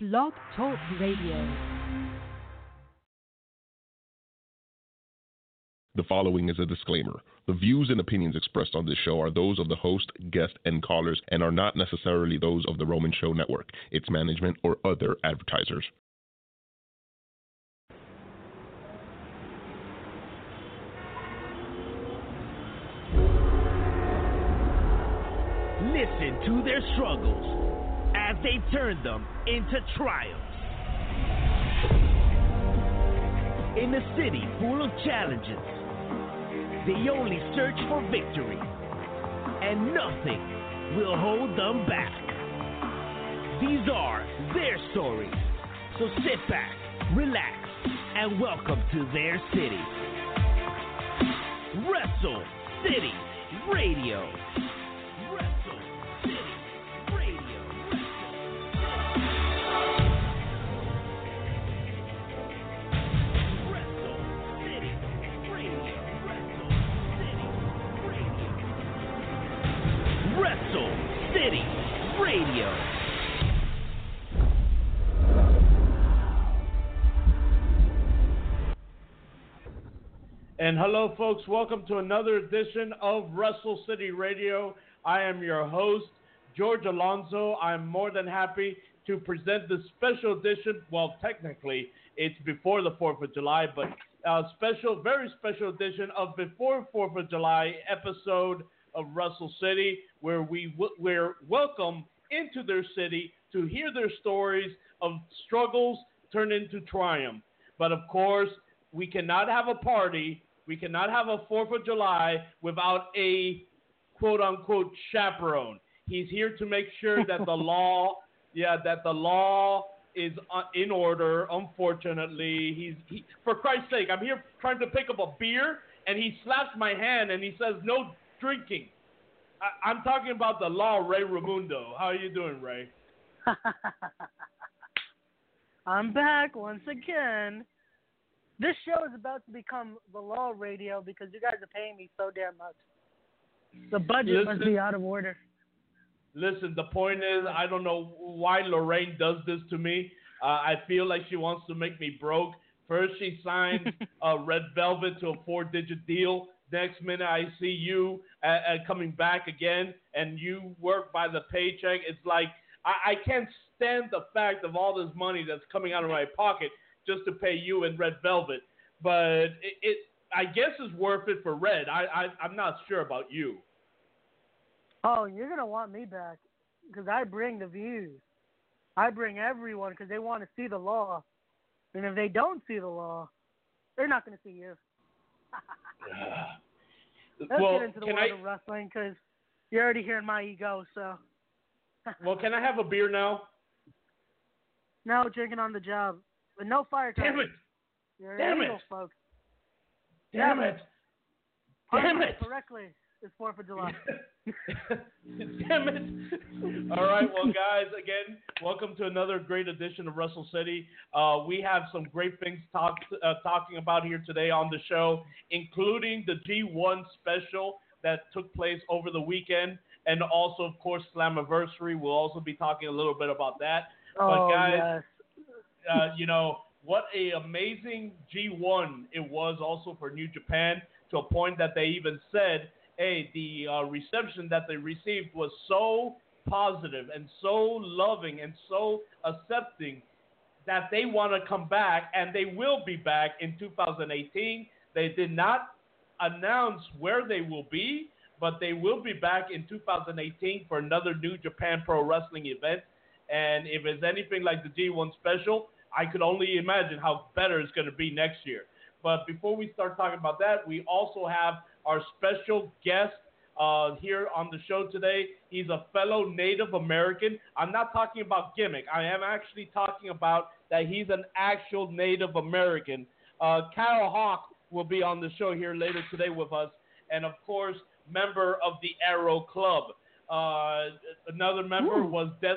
Blog Talk Radio. The following is a disclaimer. The views and opinions expressed on this show are those of the host, guest, and callers and are not necessarily those of the Roman Show Network, its management, or other advertisers. Listen to their struggles they turn them into triumphs. In a city full of challenges, they only search for victory, and nothing will hold them back. These are their stories. So sit back, relax, and welcome to their city. Wrestle City Radio. And hello, folks. Welcome to another edition of Wrestle City Radio. I am your host, George Alonso. I'm more than happy to present this special edition. Well, technically, it's before the 4th of July, but a special, very special edition of Before 4th of July episode of Wrestle City, where we w- we're welcome into their city to hear their stories of struggles turned into triumph. But of course, we cannot have a party, we cannot have a 4th of July without a quote unquote chaperone. He's here to make sure that the law, yeah, that the law is uh, in order. Unfortunately, he's he, for Christ's sake, I'm here trying to pick up a beer, and he slaps my hand and he says no drinking. I, I'm talking about the law, Ray Ramundo. How are you doing, Ray? I'm back once again. This show is about to become the law radio because you guys are paying me so damn much. The budget must be out of order. Listen, the point is, I don't know why Lorraine does this to me. Uh, I feel like she wants to make me broke. First, she signed uh, Red Velvett to a four-digit deal. Next minute, I see you uh, uh, coming back again, and you work by the paycheck. It's like I, I can't stand the fact of all this money that's coming out of my pocket just to pay you and Red Velvett. But it, it I guess, is worth it for Red. I, I I'm not sure about you. Oh, you're gonna want me back because I bring the views. I bring everyone because they want to see the law, and if they don't see the law, they're not gonna see you. Let's well, get into the world I? of wrestling because you're already hearing my ego. So Well, can I have a beer now? no drinking on the job, but no fire. Damn it! You're Damn illegal, it. folks. Damn it! Damn it! Correctly, it's Fourth of July. Damn it! All right, well, guys, again, welcome to another great edition of Wrestle City. Uh, we have some great things talk, uh, talking about here today on the show, including the G1 special that took place over the weekend, and also, of course, Slammiversary. We'll also be talking a little bit about that. oh but guys, yes. Uh, you know, what a amazing G1 it was also for New Japan to a point that they even said, hey, the uh, reception that they received was so positive and so loving and so accepting that they want to come back and they will be back in 2018. They did not announce where they will be, but they will be back in 2018 for another New Japan Pro Wrestling event. And if it's anything like the G1 special, I could only imagine how better it's going to be next year. But before we start talking about that, we also have our special guest uh, here on the show today. He's a fellow Native American. I'm not talking about gimmick. I am actually talking about that he's an actual Native American. Uh, Kyle Hawk will be on the show here later today with us, and of course, member of the Arrow Club. Uh, another member was Des.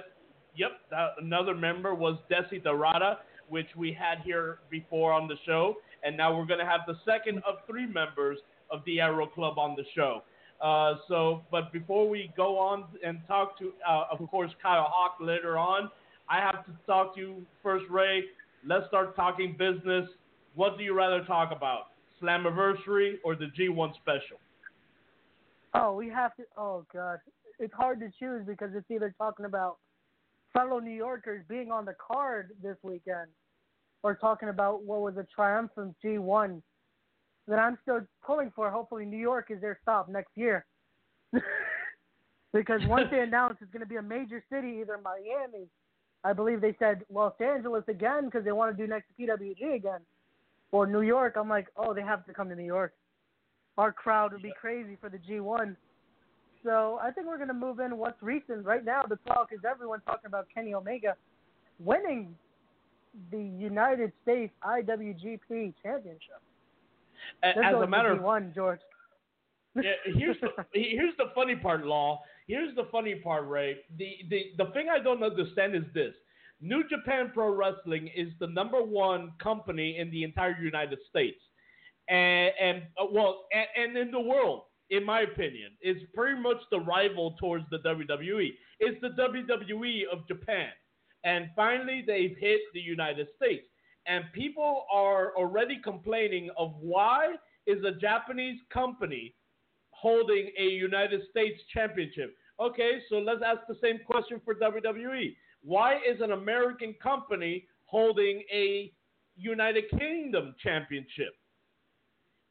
Yep, uh, another member was Desi Dorada, which we had here before on the show, and now we're going to have the second of three members of the Arrow Club on the show. Uh, so, but before we go on and talk to, uh, of course, Kyle Hawk later on, I have to talk to you first, Ray. Let's start talking business. What do you rather talk about, Slammiversary or the G1 special? Oh, we have to. Oh God, it's hard to choose because it's either talking about fellow New Yorkers being on the card this weekend, or talking about what was a triumphant G1 that I'm still pulling for. Hopefully, New York is their stop next year. because once they announce it's going to be a major city, either Miami, I believe they said Los Angeles again because they want to do next to PWG again, or New York. I'm like, oh, they have to come to New York. Our crowd would be crazy for the G1. So I think we're going to move in what's recent. Right now, the talk is everyone talking about Kenny Omega winning the United States IWGP Championship. As, as a matter of one, George. yeah, here's the here's the funny part, Law. Here's the funny part, Ray. The the the thing I don't understand is this: New Japan Pro Wrestling is the number one company in the entire United States, and and uh, well, and, and in the world in my opinion, is pretty much the rival towards the WWE. It's the WWE of Japan. And finally, they've hit the United States. And people are already complaining of why is a Japanese company holding a United States championship? Okay, so let's ask the same question for WWE. Why is an American company holding a United Kingdom championship?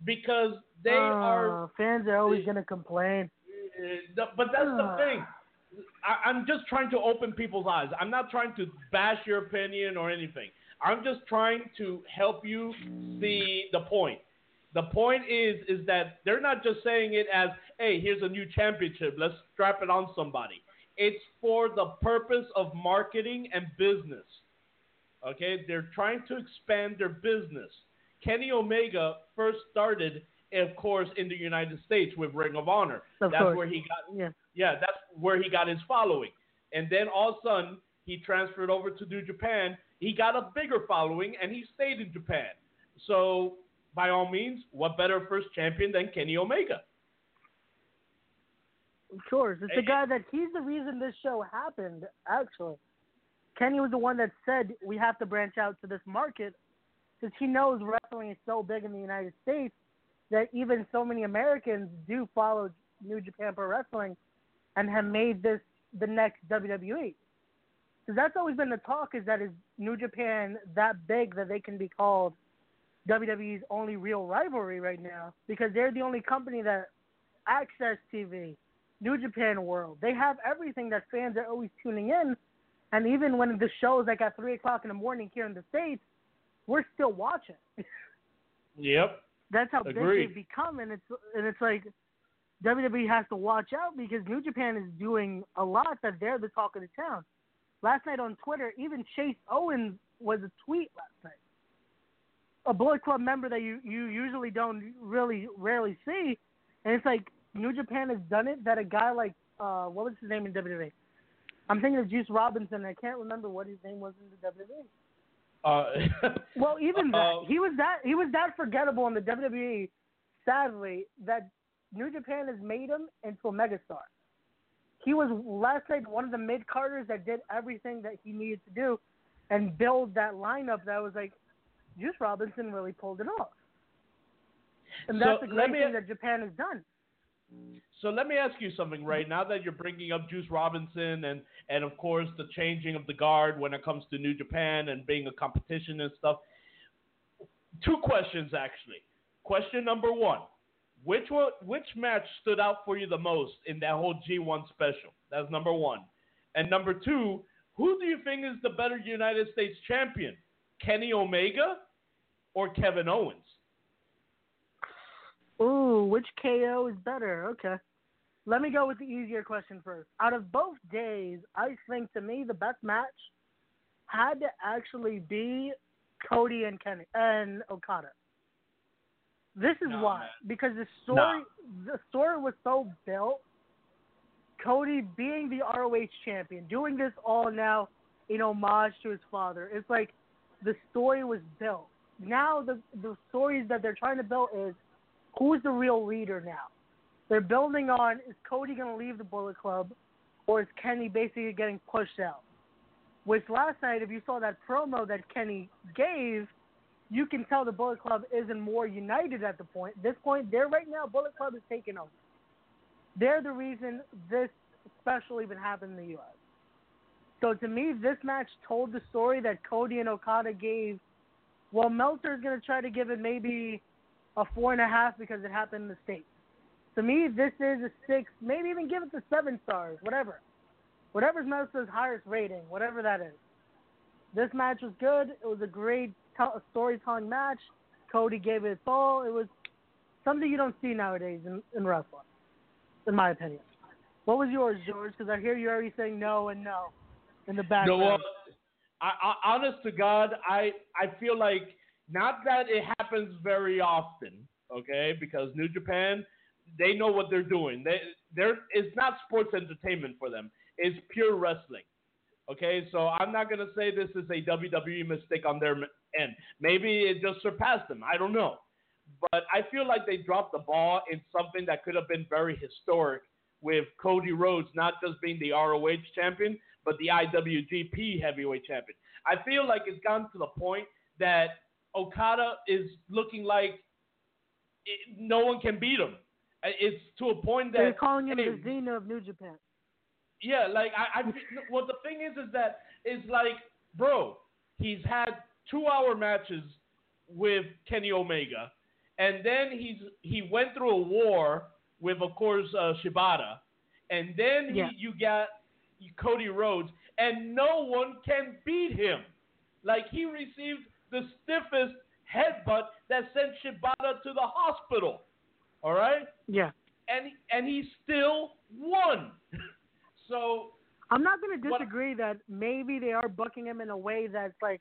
Because they uh, are fans are always going to complain. Uh, but that's the thing. I, I'm just trying to open people's eyes. I'm not trying to bash your opinion or anything. I'm just trying to help you see the point. The point is is that they're not just saying it as, "Hey, here's a new championship. Let's strap it on somebody." It's for the purpose of marketing and business. Okay? They're trying to expand their business. Kenny Omega first started of course, in the United States with Ring of Honor. Of that's course. where he got. Yeah. Yeah, that's where he got his following. And then all of a sudden, he transferred over to New Japan. He got a bigger following, and he stayed in Japan. So, by all means, what better first champion than Kenny Omega? Of course, it's the guy that he's the reason this show happened. Actually, Kenny was the one that said we have to branch out to this market because he knows wrestling is so big in the United States that even so many Americans do follow New Japan Pro Wrestling and have made this the next WWE. Because that's always been the talk is that is New Japan that big that they can be called WWE's only real rivalry right now because they're the only company that AXS TV, New Japan World. They have everything that fans are always tuning in. And even when the show's like at three o'clock in the morning here in the States, we're still watching. yep. That's how Agreed. big they've become, and it's and it's like WWE has to watch out because New Japan is doing a lot that they're the talk of the town. Last night on Twitter, even Chase Owens was a tweet last night. A Bullet Club member that you you usually don't really rarely see, and it's like New Japan has done it. That a guy like uh what was his name in WWE? I'm thinking of Juice Robinson. I can't remember what his name was in the WWE. Uh, well, even that uh, he was that he was that forgettable in the WWE. Sadly, that New Japan has made him into a megastar. He was last night one of the mid carders that did everything that he needed to do, and build that lineup that was like, Juice Robinson really pulled it off. And that's so the great me, thing that Japan has done. So let me ask you something, right? Now that you're bringing up Juice Robinson and and of course the changing of the guard when it comes to New Japan and being a competition and stuff. Two questions actually. Question number one: Which one, which match stood out for you the most in that whole G1 special? That's number one. And number two, who do you think is the better United States champion, Kenny Omega or Kevin Owens? Ooh, which KO is better? Okay. Let me go with the easier question first. Out of both days, I think to me the best match had to actually be Cody and Kenny and Okada. This is no, why man. because the story no. the story was so built. Cody being the ROH champion, doing this all now in homage to his father. It's like the story was built. Now the the stories that they're trying to build is who's the real leader now? They're building on is Cody going to leave the Bullet Club or is Kenny basically getting pushed out? Which last night, if you saw that promo that Kenny gave, you can tell the Bullet Club isn't more united at the point. This point, they're right now. Bullet Club is taking over. They're the reason this special even happened in the U.S. So to me, this match told the story that Cody and Okada gave. Well, Meltzer is going to try to give it maybe a four and a half because it happened in the states. To me, this is a six, maybe even give it to seven stars, whatever. Whatever's Meltzer's highest rating, whatever that is. This match was good. It was a great t- storytelling match. Cody gave it its all. It was something you don't see nowadays in, in wrestling, in my opinion. What was yours, George? Because I hear you already saying no and no in the background. No, well, I, I, honest to God, I I feel like not that it happens very often, okay? Because New Japan, they know what they're doing. They they're it's not sports entertainment for them. It's pure wrestling. Okay, so I'm not gonna say this is a WWE mistake on their end. Maybe it just surpassed them. I don't know, but I feel like they dropped the ball in something that could have been very historic with Cody Rhodes not just being the ROH champion, but the IWGP Heavyweight Champion. I feel like it's gotten to the point that Okada is looking like it, no one can beat him. Uh, it's to a point that they're calling him hey, the Cena of New Japan. Yeah, like I, I well, the thing is, is that is like, bro, he's had two-hour matches with Kenny Omega, and then he's he went through a war with, of course, uh, Shibata, and then yeah. he, you got Cody Rhodes, and no one can beat him. Like he received the stiffest headbutt that sent Shibata to the hospital. All right. Yeah. And and he still won. so I'm not going to disagree what, that maybe they are booking him in a way that's like,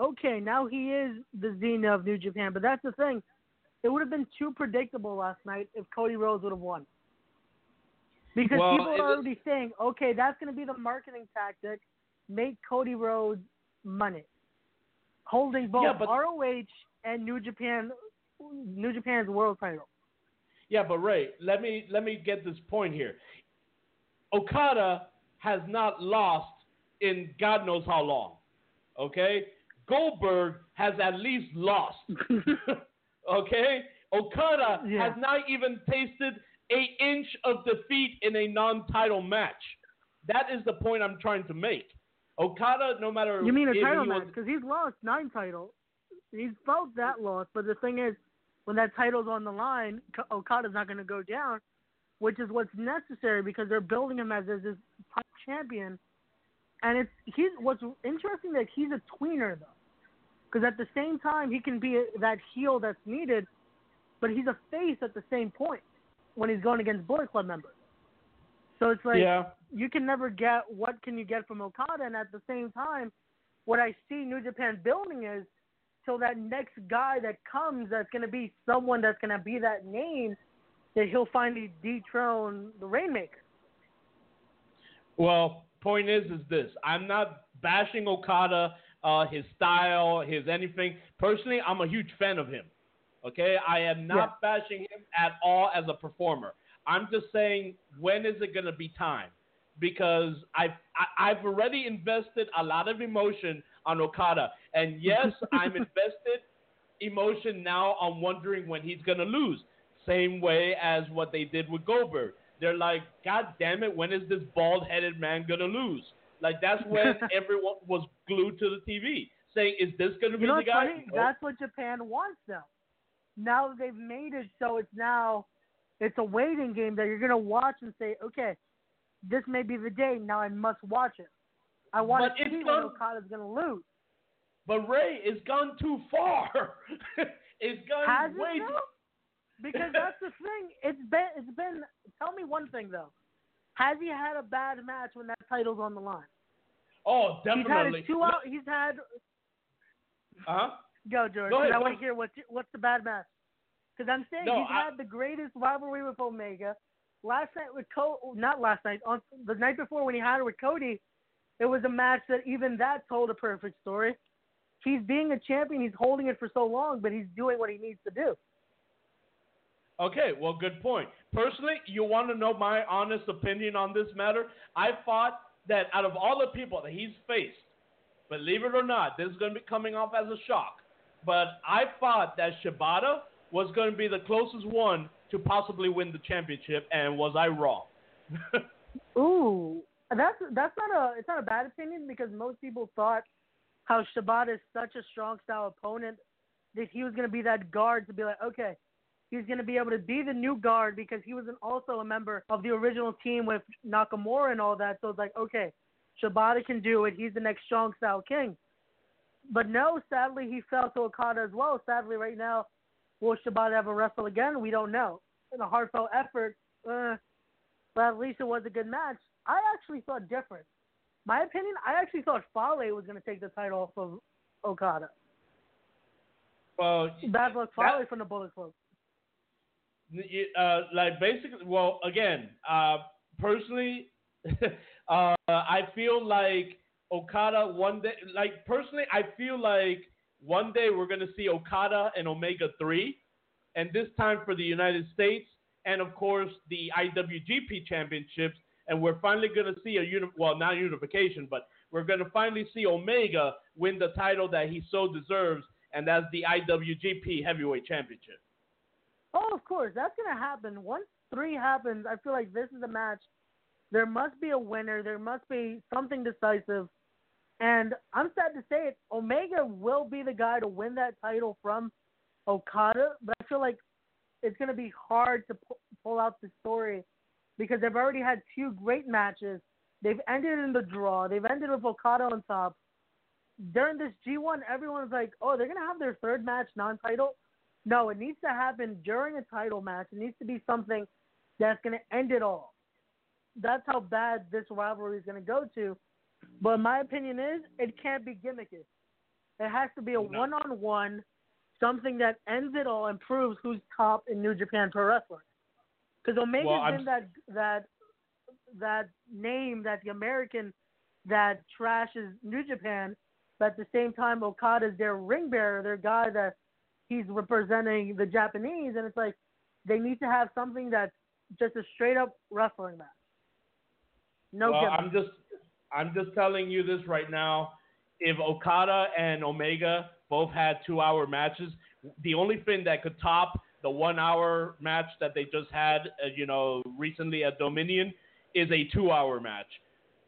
okay, now he is the Cena of New Japan. But that's the thing. It would have been too predictable last night if Cody Rhodes would have won. Because well, people are already saying, okay, that's going to be the marketing tactic. Make Cody Rhodes money, holding both yeah, but, ROH and New Japan, New Japan's world title. Yeah, but Ray, let me let me get this point here. Okada has not lost in God knows how long. Okay, Goldberg has at least lost. okay, Okada yeah. has not even tasted a inch of defeat in a non-title match. That is the point I'm trying to make. Okada, no matter you mean a title match because he's lost nine titles. He's felt that loss, but the thing is, when that title's on the line, Okada's not going to go down, which is what's necessary because they're building him as, as this top champion. And it's he's what's interesting that he's a tweener though, because at the same time he can be that heel that's needed, but he's a face at the same point when he's going against Bullet Club members. So it's like yeah. you can never get what can you get from Okada, and at the same time, what I see New Japan building is till that next guy that comes that's going to be someone that's going to be that name that he'll finally dethrone the Rainmaker. Well, point is, is this: I'm not bashing Okada, uh, his style, his anything. Personally, I'm a huge fan of him. Okay, I am not yeah. bashing him at all as a performer. I'm just saying, when is it going to be time? Because I've I, have i have already invested a lot of emotion on Okada, and yes, I'm invested emotion now on wondering when he's going to lose. Same way as what they did with Goldberg. They're like, God damn it, when is this bald headed man going to lose? Like, that's when everyone was glued to the TV saying, Is this going to be you know the guy? Funny? That's what Japan wants, now. Now they've made it so it's now it's a waiting game that you're going to watch and say, okay, this may be the day. Now I must watch it. I want but to see gone, when Okada's going to lose. But Ray, it's gone too far. it's gone Has way it too. Because that's the thing. It's been. It's been. Tell me one thing though. Has he had a bad match when that title's on the line? Oh, definitely. He's had two out. He's had. Uh huh. Go, George. Go ahead, I want to hear what's what's the bad match. Because I'm saying No, he's I- had the greatest rivalry with Omega. Last night with Cody, not last night, on the night before when he had it with Cody, it was a match that even that told a perfect story. He's being a champion. He's holding it for so long, but he's doing what he needs to do. Okay, well, good point. Personally, you want to know my honest opinion on this matter? I fought that out of all the people that he's faced, believe it or not, this is going to be coming off as a shock. But I thought that Shibata was going to be the closest one to possibly win the championship, and was I wrong? Ooh, that's that's not a it's not a bad opinion because most people thought how Shibata is such a strong style opponent that he was going to be that guard to be like, okay, he's going to be able to be the new guard because he was an, also a member of the original team with Nakamura and all that. So it's like, okay, Shibata can do it. He's the next strong style king. But no, sadly, he fell to Okada as well. Sadly, right now, will Shibata ever wrestle again? We don't know. In a heartfelt effort, uh, but at least it was a good match. I actually thought different. My opinion, I actually thought Fale was going to take the title off of Okada. Well, Bad luck Fale that- from the Bullet Club. Uh, like basically, well, again, uh, personally, uh, I feel like Okada one day, like personally, I feel like one day we're gonna see Okada and Omega three, and this time for the United States, and of course the IWGP Championships, and we're finally gonna see a uni- well, not unification, but we're gonna finally see Omega win the title that he so deserves, and that's the IWGP Heavyweight Championship. Oh, of course, that's gonna happen. Once three happens, I feel like this is a match. There must be a winner. There must be something decisive. And I'm sad to say it. Omega will be the guy to win that title from Okada, but I feel like it's gonna be hard to pu- pull out the story because they've already had two great matches. They've ended in the draw. They've ended with Okada on top. During this G1, everyone's like, "Oh, they're gonna have their third match non-title." No, it needs to happen during a title match. It needs to be something that's going to end it all. That's how bad this rivalry is going to go to. But my opinion is it can't be gimmicky. It has to be a one-on-one, something that ends it all and proves who's top in New Japan Pro Wrestling. Because Omega's Well, I'm- been that that that name that the American that trashes New Japan, but at the same time Okada's their ring bearer, their guy that he's representing the Japanese, and it's like they need to have something that's just a straight up wrestling match. No well. I'm just I'm just telling you this right now. If Okada and Omega both had two hour matches, the only thing that could top the one hour match that they just had, uh, you know, recently at Dominion, is a two hour match.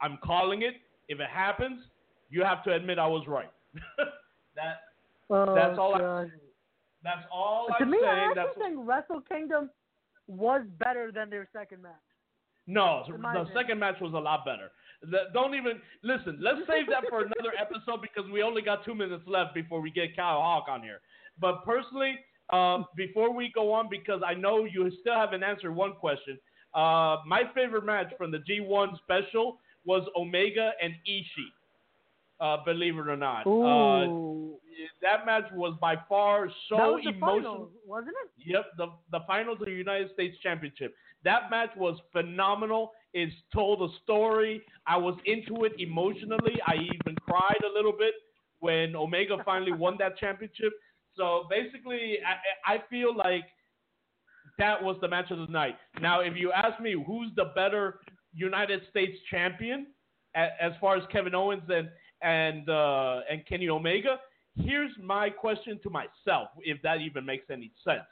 I'm calling it. If it happens, you have to admit I was right. that Oh, that's all I-. that's all to I'm me, I actually That's think Wrestle Kingdom was better than their second match. No, the opinion. second match was a lot better. The- don't even listen. Let's save that for another episode because we only got two minutes left before we get Kyle Hawk on here. But personally, um, before we go on, because I know you still haven't answered one question. Uh, my favorite match from the G1 special was Omega and Ishii. Uh, believe it or not, uh, that match was by far so that was the emotional. finals, wasn't it? Yep, the the finals of the United States Championship. That match was phenomenal. It told a story. I was into it emotionally. I even cried a little bit when Omega finally won that championship. So basically, I, I feel like that was the match of the night. Now, if you ask me who's the better United States champion as far as Kevin Owens and and uh, and Kenny Omega, here's my question to myself, if that even makes any sense.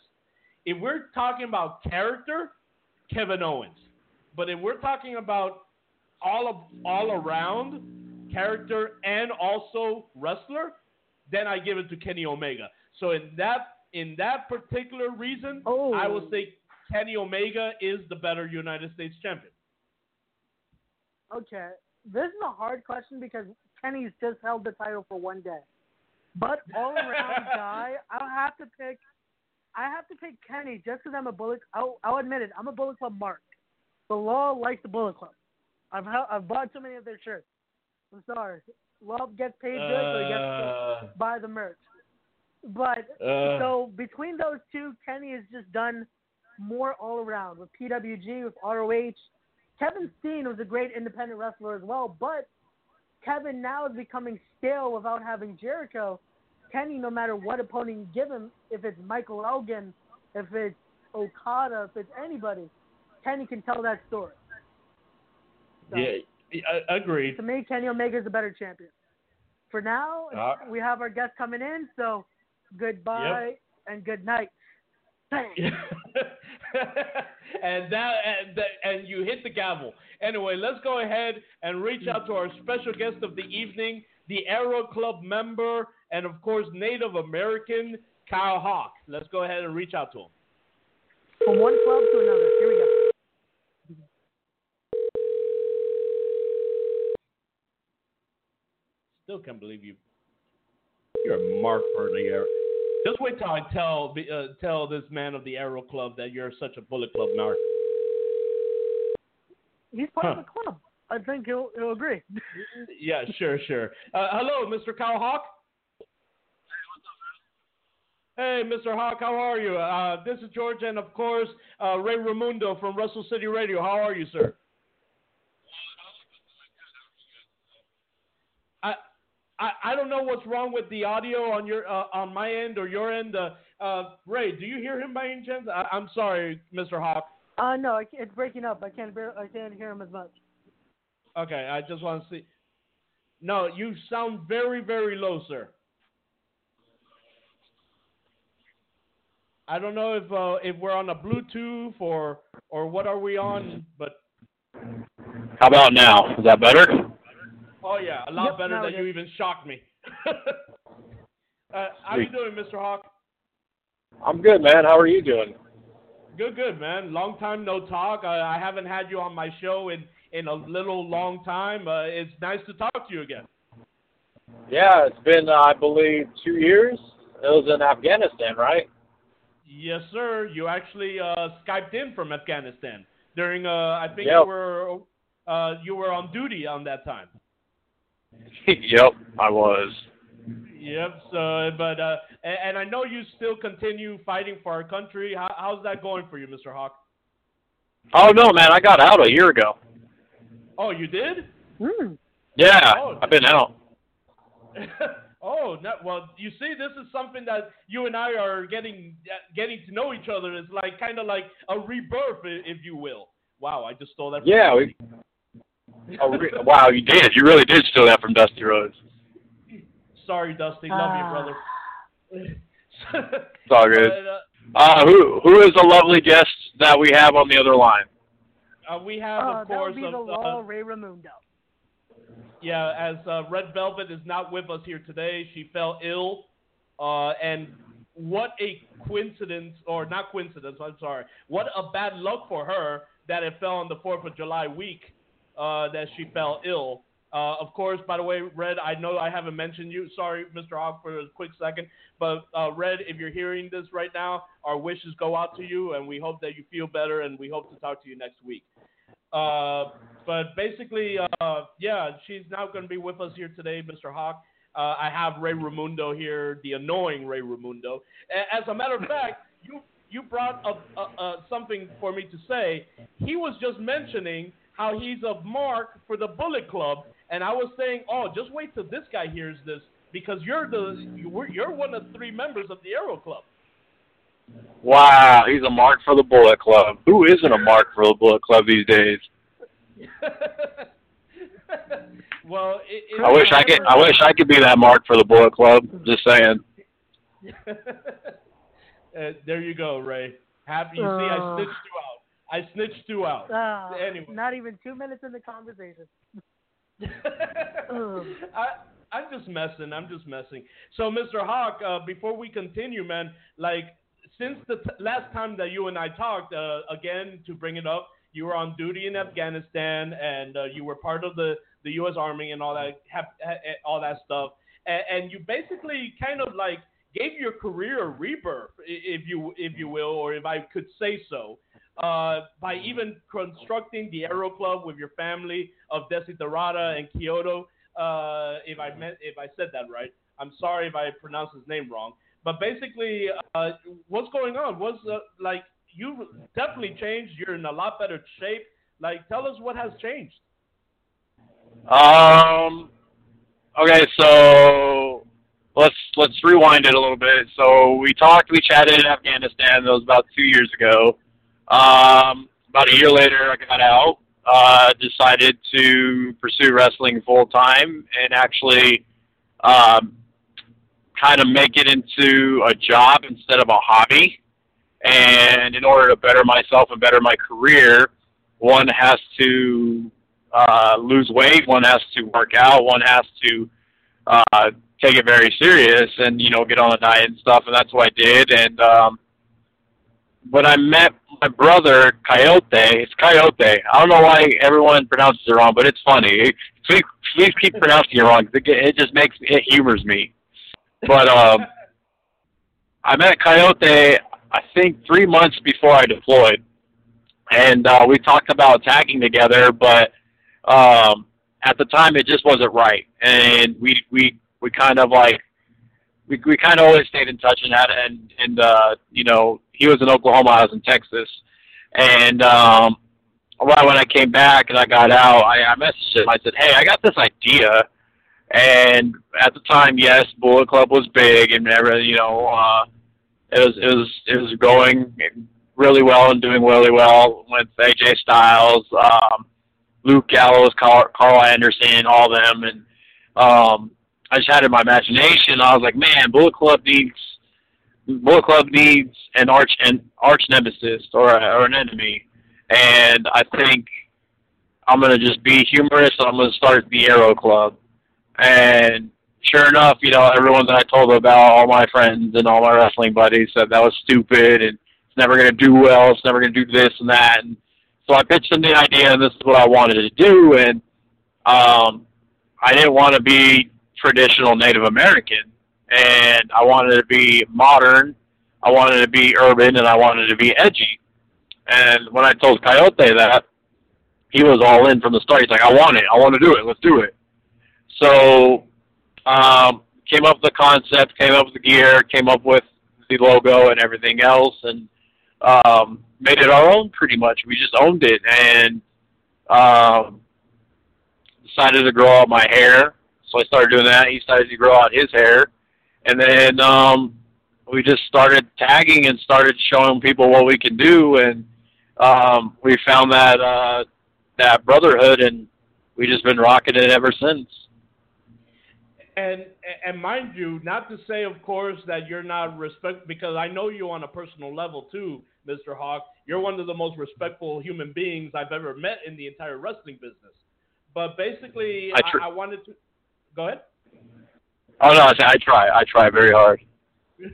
If we're talking about character, Kevin Owens. But if we're talking about all of all around character and also wrestler, then I give it to Kenny Omega. So in that in that particular reason, Oh. I will say Kenny Omega is the better United States champion. Okay, this is a hard question because Kenny's just held the title for one day. But all around guy, I'll have to pick. I have to pick Kenny just because I'm a Bullet. I'll, I'll admit it. I'm a Bullet Club mark. The law likes the Bullet Club. I've I've bought so many of their shirts. I'm sorry. Love gets paid good, so he gets Uh, to buy the merch. But uh, so between those two, Kenny has just done more all around with PWG, with ROH. Kevin Steen was a great independent wrestler as well, but Kevin now is becoming stale without having Jericho. Kenny, no matter what opponent you give him, if it's Michael Elgin, if it's Okada, if it's anybody, Kenny can tell that story. So, yeah, I, agreed. To me, Kenny Omega is a better champion. For now, Uh, we have our guest coming in, so goodbye and good night. And that and, and you hit the gavel. Anyway, let's go ahead and reach out to our special guest of the evening, the Arrow Club member, and of course Native American Kyle Hawk. Let's go ahead and reach out to him. From one club to another. Here we go. Still can't believe you. You're a mark for the. Just wait till I tell uh, tell this man of the Arrow Club that you're such a Bullet Club mark. He's part of the club. I think he'll he'll agree. Yeah, sure, sure. Uh, hello, Mr. Kyle Hawk. Hey, what's up, man? Hey, Mr. Hawk, how are you? Uh, this is George, and of course, uh, Ray Ramundo from Wrestle City Radio. How are you, sir? I, I, I don't know what's wrong with the audio on your uh, on my end or your end. Uh, uh, Ray, do you hear him by any chance? I, I'm sorry, Mr. Hawk. Uh no, it's breaking up. I can't bear, I can't hear him as much. Okay, I just want to see. No, you sound very, very low, sir. I don't know if uh, if we're on a Bluetooth or or what are we on, but How about now? Is that better? Oh yeah, a lot Yep, better now than you even shocked me. uh, how you doing, Mr. Hawk? I'm good, man. How are you doing? Good, good, man. Long time no talk. Uh, I haven't had you on my show in in a little long time. Uh, it's nice to talk to you again. Yeah, it's been, uh, I believe, two years. It was in Afghanistan, right? Yes, sir. You actually uh, skyped in from Afghanistan during. Uh, I think Yep. you were uh, you were on duty on that time. yep, I was. Yep. So, but uh, and, and I know you still continue fighting for our country. How, how's that going for you, Mr. Hawk? Oh no, man, I got out a year ago. Oh, you did? Hmm. Yeah, Oh. I've been out. oh, no, well, you see, this is something that you and I are getting uh, getting to know each other. It's like kind of like a rebirth, if you will. Wow, I just stole that. From Yeah, we. Oh, re- wow, you did. You really did steal that from Dusty Rhodes. Sorry, Dusty. Love Ah. you, brother. It's all good. But, uh, Uh, who who is the lovely guest that we have on the other line? uh, we have, Uh, of that course, would be the uh, uh, Ray Ramundo. yeah, as uh, Red Velvett is not with us here today. She fell ill, uh, and what a coincidence, or not coincidence. I'm sorry. What a bad luck for her that it fell on the Fourth of July week uh, that she fell ill. Uh, of course, by the way, Red, I know I haven't mentioned you. Sorry, Mr. Hawk, for a quick second. But uh, Red, if you're hearing this right now, our wishes go out to you, and we hope that you feel better, and we hope to talk to you next week. Uh, but basically, uh, yeah, she's not going to be with us here today, Mr. Hawk. Uh, I have Ray Ramundo here, the annoying Ray Ramundo. As a matter of fact, you you brought up uh, something for me to say. He was just mentioning how he's a mark for the Bullet Club, and I was saying, oh, just wait till this guy hears this because you're the you're, you're one of three members of the Arrow Club. Wow, he's a mark for the Bullet Club. Who isn't a mark for the Bullet Club these days? well, it, it, I wish I could. I wish I could be that mark for the Bullet Club. Just saying. uh, there you go, Ray. Happy. You see, I stitched you out. I snitched you out. Uh, Anyway. Not even two minutes in the conversation. I, I'm just messing. I'm just messing. So, Mr. Hawk, uh, before we continue, man, like since the t- last time that you and I talked, uh, again to bring it up, you were on duty in Afghanistan and uh, you were part of the, the U.S. Army and all that, hap- ha- all that stuff, and, and you basically kind of like gave your career a rebirth, if you if you will, or if I could say so uh, by even constructing the Arrow Club with your family of Desiderata and Kyoto. Uh, if I meant, if I said that right, I'm sorry if I pronounced his name wrong. But basically, uh, what's going on? What's uh, like you definitely changed. You're in a lot better shape. Like, tell us what has changed. Um. Okay, so let's let's rewind it a little bit. So we talked, we chatted in Afghanistan. That was about two years ago. Um, about a year later, I got out. uh, decided to pursue wrestling full time and actually um, kind of make it into a job instead of a hobby. And in order to better myself and better my career, one has to uh, lose weight, one has to work out, one has to uh, take it very serious and you know get on a diet and stuff. And that's what I did. And um, when I met my brother Coyote, it's Coyote. I don't know why everyone pronounces it wrong, but it's funny. Please, please keep pronouncing it wrong. It just makes it humors me. But um, I met Coyote, I think three months before I deployed, and uh, we talked about tagging together. But um, at the time, it just wasn't right, and we we we kind of like we we kind of always stayed in touch and had and and uh, you know he was in Oklahoma, I was in Texas, and um, right when I came back and I got out, I, I messaged him. I said, "Hey, I got this idea." And at the time, yes, Bullet Club was big, and everything. You know, uh, it was it was it was going really well and doing really well with AJ Styles, um, Luke Gallows, Karl, Karl Anderson, all them, and um, I just had in my imagination. I was like, man, Bullet Club needs Bullet Club needs an arch an arch nemesis or or an enemy, and I think I'm gonna just be humorous. And I'm gonna start the Arrow Club, and sure enough, you know, everyone that I told about, all my friends and all my wrestling buddies said that was stupid and it's never gonna do well. It's never gonna do this and that. And so I pitched them the idea, and this is what I wanted to do. And um, I didn't want to be traditional Native American and I wanted to be modern, I wanted to be urban, and I wanted to be edgy. And when I told Coyote that, he was all in from the start. He's like, "I want it. I want to do it. Let's do it." So, um, came up with the concept, came up with the gear, came up with the logo and everything else, and um, made it our own. Pretty much, we just owned it, and um, decided to grow out my hair. So I started doing that. He started to grow out his hair, and then um, we just started tagging and started showing people what we can do, and um, we found that uh, that brotherhood, and we just been rocking it ever since. And and mind you, not to say, of course, that you're not respect because I know you on a personal level too, Mr. Hawk. You're one of the most respectful human beings I've ever met in the entire wrestling business. But basically, I, tr- I, I wanted to go ahead. Oh no, I try. I try very hard.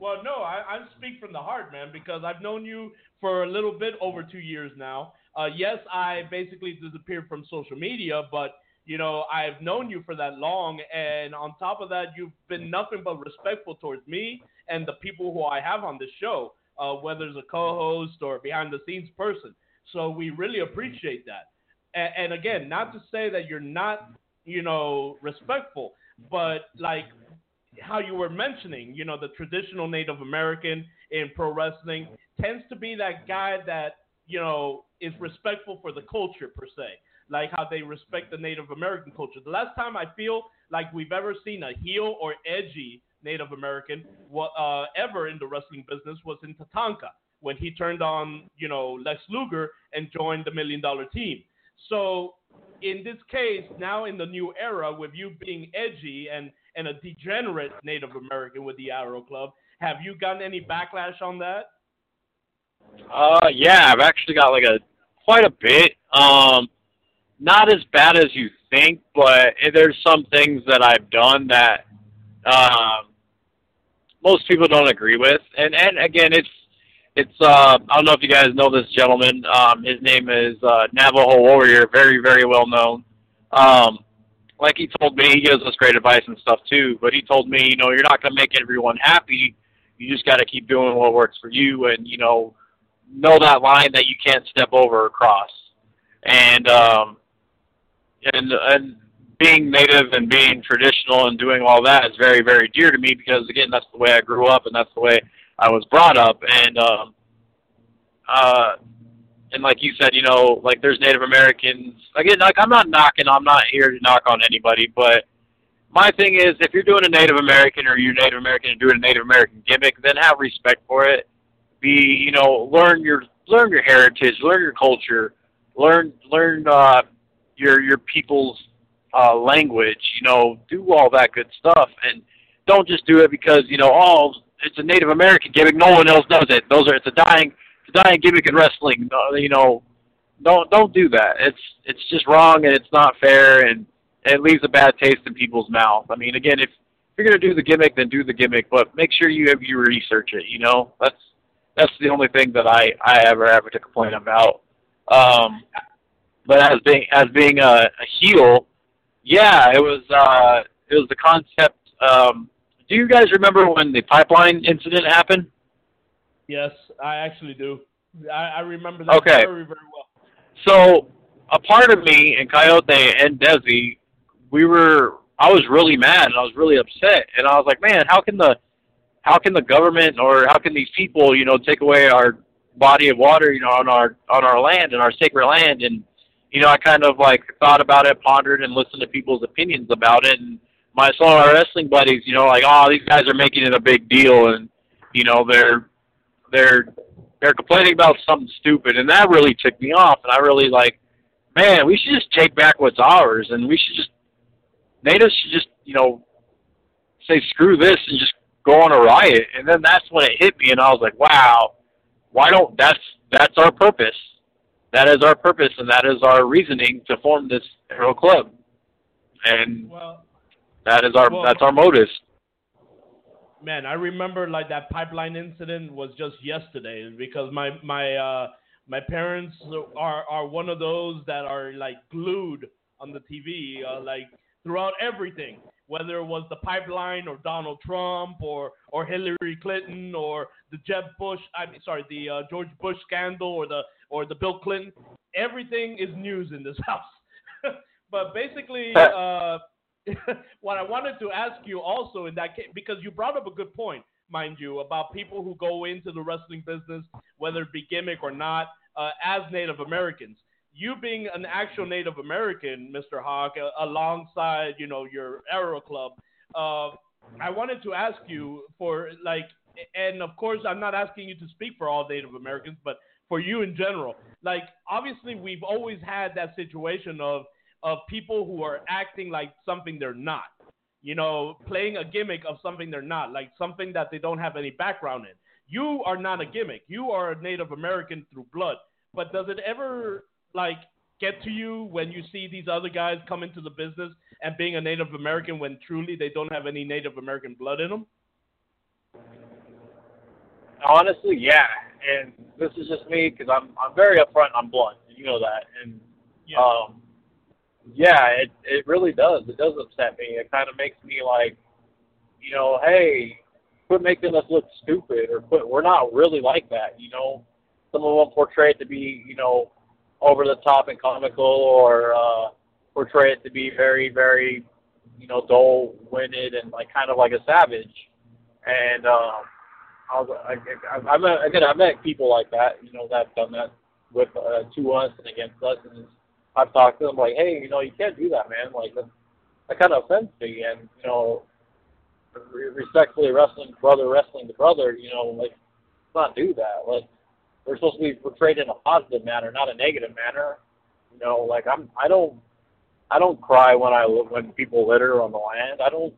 well, no, I, I speak from the heart, man, because I've known you for a little bit over two years now. Uh, yes, I basically disappeared from social media, but you know I've known you for that long, and on top of that, you've been nothing but respectful towards me and the people who I have on this show, uh, whether it's a co-host or behind the scenes person. So we really appreciate that. And, and again, not to say that you're not, you know, respectful but like how you were mentioning, you know, the traditional Native American in pro wrestling tends to be that guy that, you know, is respectful for the culture per se, like how they respect the Native American culture. The last time I feel like we've ever seen a heel or edgy Native American uh, ever in the wrestling business was in Tatanka when he turned on, you know, Lex Luger and joined the Million Dollar Team. So in this case, now in the new era, with you being edgy and, and a degenerate Native American with the Arrow Club, have you gotten any backlash on that? Uh, yeah, I've actually got like a quite a bit. Um, not as bad as you think, but there's some things that I've done that um, most people don't agree with, and and again, it's it's uh, I don't know if you guys know this gentleman. Um, his name is uh, Navajo Warrior, very very well known. Um, like he told me, he gives us great advice and stuff too. But he told me, you know, you're not going to make everyone happy. You just got to keep doing what works for you, and you know, know that line that you can't step over or cross. And um, and and being native and being traditional and doing all that is very very dear to me because again, that's the way I grew up and that's the way I was brought up, and um, uh, and like you said, you know, like there's Native Americans. Again, like I'm not knocking. I'm not here to knock on anybody, but my thing is, if you're doing a Native American or you're Native American and doing a Native American gimmick, then have respect for it. Be, you know, learn your learn your heritage, learn your culture, learn learn uh, your your people's uh, language. You know, do all that good stuff, and don't just do it because you know, oh, it's a Native American gimmick. No one else does it. Those are it's a dying it's a dying gimmick in wrestling. Uh, you know, don't don't do that. It's it's just wrong and it's not fair and it leaves a bad taste in people's mouth. I mean, again, if you're gonna do the gimmick, then do the gimmick, but make sure you have you research it. You know, that's that's the only thing that I I ever ever to complain about. Um, but as being as being a, a heel, yeah, it was uh, it was the concept. Um, do you guys remember when the pipeline incident happened? Yes, I actually do. I, I remember that Okay. very very well. So a part of me and Coyote and Desi, we were I was really mad and I was really upset and I was like, man, how can the how can the government or how can these people, you know, take away our body of water, you know, on our on our land and our sacred land and you know, I kind of like thought about it, pondered and listened to people's opinions about it and my some of our wrestling buddies, you know, like, oh, these guys are making it a big deal and you know, they're they're they're complaining about something stupid and that really ticked me off and I really like man, we should just take back what's ours and we should just natives should just, you know, say screw this and just go on a riot and then that's when it hit me and I was like, Wow, why don't that's that's our purpose. That is our purpose and that is our reasoning to form this Arrow Club. And Well, that is our Well- that's our motive. man, I remember like that pipeline incident was just yesterday because my my uh my parents are are one of those that are like glued on the TV uh, like throughout everything, whether it was the pipeline or Donald Trump or or Hillary Clinton or the Jeb Bush, I mean sorry, the uh, George Bush scandal or the or the Bill Clinton, everything is news in this house. but basically uh what I wanted to ask you also in that case, because you brought up a good point, mind you, about people who go into the wrestling business, whether it be gimmick or not, uh, as Native Americans. You being an actual Native American, Mr. Hawk, uh, alongside you know your Arrow Club, uh, I wanted to ask you for like, and of course I'm not asking you to speak for all Native Americans, but for you in general. Like obviously we've always had that situation of of people who are acting like something they're not. You know, playing a gimmick of something they're not, like something that they don't have any background in. You are not a gimmick. You are a Native American through blood. But does it ever like get to you when you see these other guys come into the business and being a Native American when truly they don't have any Native American blood in them? Honestly, yeah. And this is just me because I'm I'm very upfront. I'm blunt. You know that. And Yeah. um, yeah, it it really does. It does upset me. It kind of makes me like, you know, hey, quit making us look stupid, or quit. We're not really like that. You know, some of them portray it to be, you know, over the top and comical, or uh, portray it to be very, very, you know, dull-witted and like kind of like a savage. And um, I was, I, I, I met again, I met people like that, you know, that done that with uh, to us and against us, and I've talked to them like, hey, you know, you can't do that, man. Like that, that kind of offends me, and you know, re- respectfully wrestling brother, wrestling the brother, you know, like not do that. Like we're supposed to be portrayed in a positive manner, not a negative manner. You know, like I'm, I don't, I don't cry when I when people litter on the land. I don't,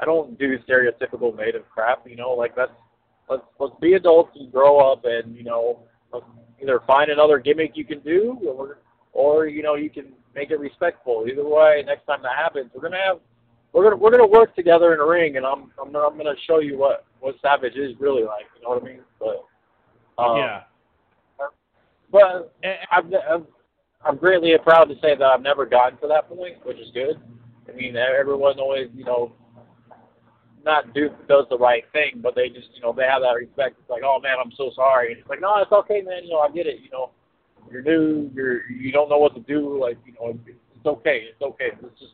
I don't do stereotypical native crap. You know, like that's let's let's be adults and grow up, and you know, let's either find another gimmick you can do, or or you know you can make it respectful. Either way, next time that happens, we're gonna have we're gonna we're gonna work together in a ring, and I'm I'm gonna, I'm gonna show you what what Savage is really like. You know what I mean? But um, yeah. but I'm, I'm I'm greatly proud to say that I've never gotten to that point, which is good. I mean, everyone always you know not do does the right thing, but they just you know they have that respect. It's like, oh man, I'm so sorry. And it's like, no, it's okay, man. You know, I get it. You know, you're new. You're you don't know what to do. Like you know, it's okay. It's okay. Let's just,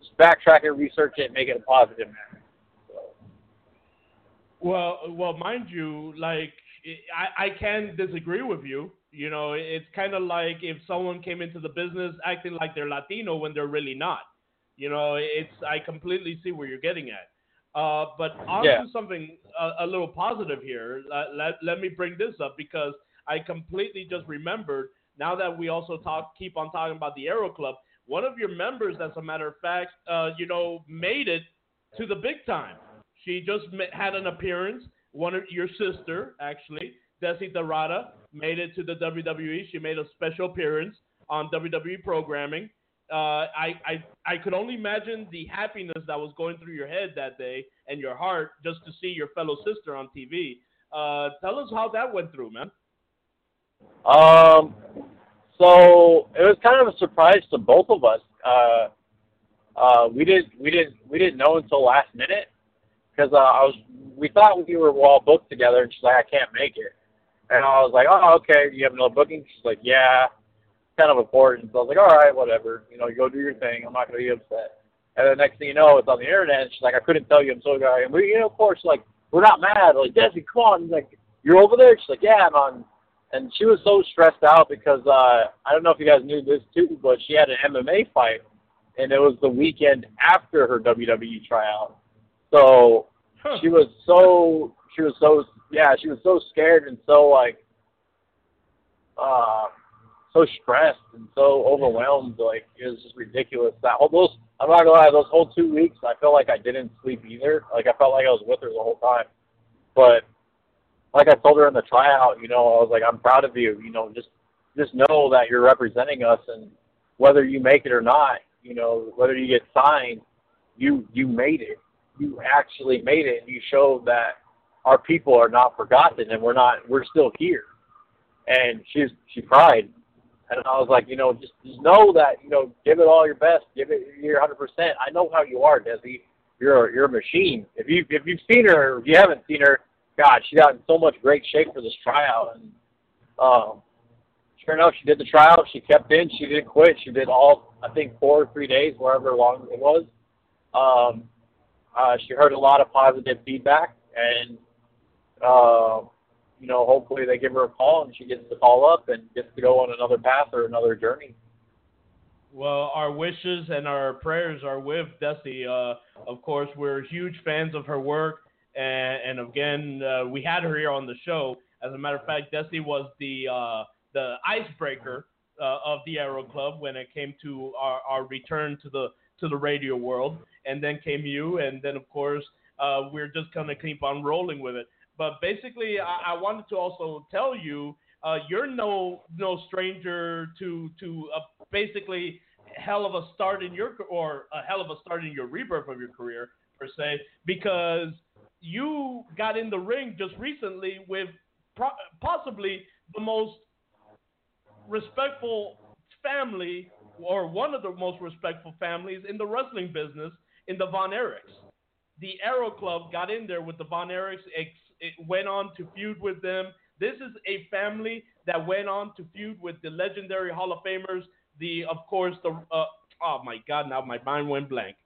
just backtrack it, research it, and make it a positive manner. So, Well, well, mind you, like I, I can disagree with you. You know, it's kind of like if someone came into the business acting like they're Latino when they're really not. You know, it's I completely see where you're getting at. Uh, but on Yeah. to something a, a little positive here. Let, let, let me bring this up because I completely just remembered now that we also talk, keep on talking about the Arrow Club, one of your members, as a matter of fact, uh, you know, made it to the big time. She just had an appearance. One of your sister, actually, Desi Derata, made it to the WWE. She made a special appearance on WWE programming. Uh, I, I I could only imagine the happiness that was going through your head that day and your heart just to see your fellow sister on TV. Uh, tell us how that went through, man. Um, so it was kind of a surprise to both of us. Uh, uh, we didn't we didn't we didn't know until last minute because uh, I was we thought we were all booked together, and she's like, I can't make it, and I was like, oh okay, you have no booking? She's like, yeah, kind of important. So I was like, all right, whatever, you know, you go do your thing. I'm not gonna be upset. And the next thing you know, it's on the internet. And she's like, I couldn't tell you. I'm so sorry. And we, you know, of course, like we're not mad. Like Desi, come on. like you're over there. She's like, yeah, I'm on and she was so stressed out because uh, I don't know if you guys knew this too, but she had an MMA fight, and it was the weekend after her WWE tryout. So huh. she was so she was so yeah she was so scared and so like uh so stressed and so overwhelmed like it was just ridiculous that whole those I'm not gonna lie those whole two weeks I felt like I didn't sleep either like I felt like I was with her the whole time but like I told her in the tryout, you know, I was like, I'm proud of you. You know, just just know that you're representing us, and whether you make it or not, you know, whether you get signed, you you made it. You actually made it, and you showed that our people are not forgotten, and we're not we're still here. And she's she cried, and I was like, you know, just just know that you know, give it all your best, give it your hundred percent. I know how you are, Desi. You're you're a machine. If you if you've seen her, if you haven't seen her, God, she got in so much great shape for this tryout. And um, sure enough, she did the tryout. She kept in. She didn't quit. She did all, I think, four or three days, wherever long it was. Um, uh, she heard a lot of positive feedback, and uh, you know, hopefully they give her a call and she gets to call up and gets to go on another path or another journey. Well, our wishes and our prayers are with Desi. Uh, of course, we're huge fans of her work. And, and again, uh, we had her here on the show. As a matter of fact, Desi was the uh, the icebreaker uh, of the Arrow Club when it came to our, our return to the to the radio world. And then came you, and then of course uh, we're just gonna keep on rolling with it. But basically, I, I wanted to also tell you, uh, you're no no stranger to to basically hell of a start in your or a hell of a start in your rebirth of your career per se, because you got in the ring just recently with pro- possibly the most respectful family or one of the most respectful families in the wrestling business in the Von Erichs. The Arrow Club got in there with the Von Erichs. It, it went on to feud with them. This is a family that went on to feud with the legendary Hall of Famers. The, of course, the uh, oh my God, now my mind went blank.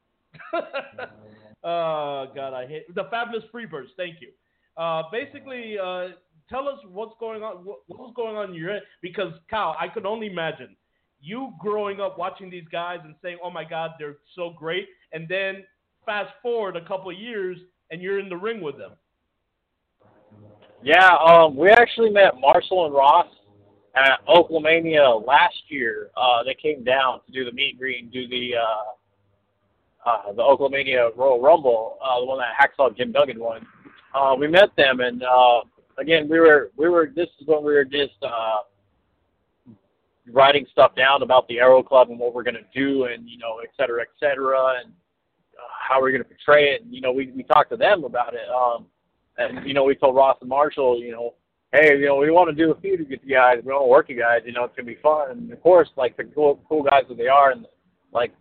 Oh God, I hate the Fabulous Freebirds. Thank you. Uh, basically, uh, tell us what's going on. What, what's going on in your head? Because Kyle, I could only imagine you growing up watching these guys and saying, "Oh my God, they're so great," and then fast forward a couple of years and you're in the ring with them. Yeah, um, we actually met Marshall and Ross at Oklahoma last year. Uh, they came down to do the meet and greet and do the uh, uh, the Oaklamania Royal Rumble, uh, the one that Hacksaw Jim Duggan won. Uh, we met them, and uh, again, we were we were. This is when we were just uh, writing stuff down about the Arrow Club and what we're to do, and you know, et cetera, et cetera, and uh, how we're to portray it. And you know, we we talked to them about it, um, and you know, we told Ross and Marshall, you know, hey, you know, we want to do a feud with you guys. We want to work you guys. You know, it's gonna be fun. And of course, like the cool cool guys that they are, and like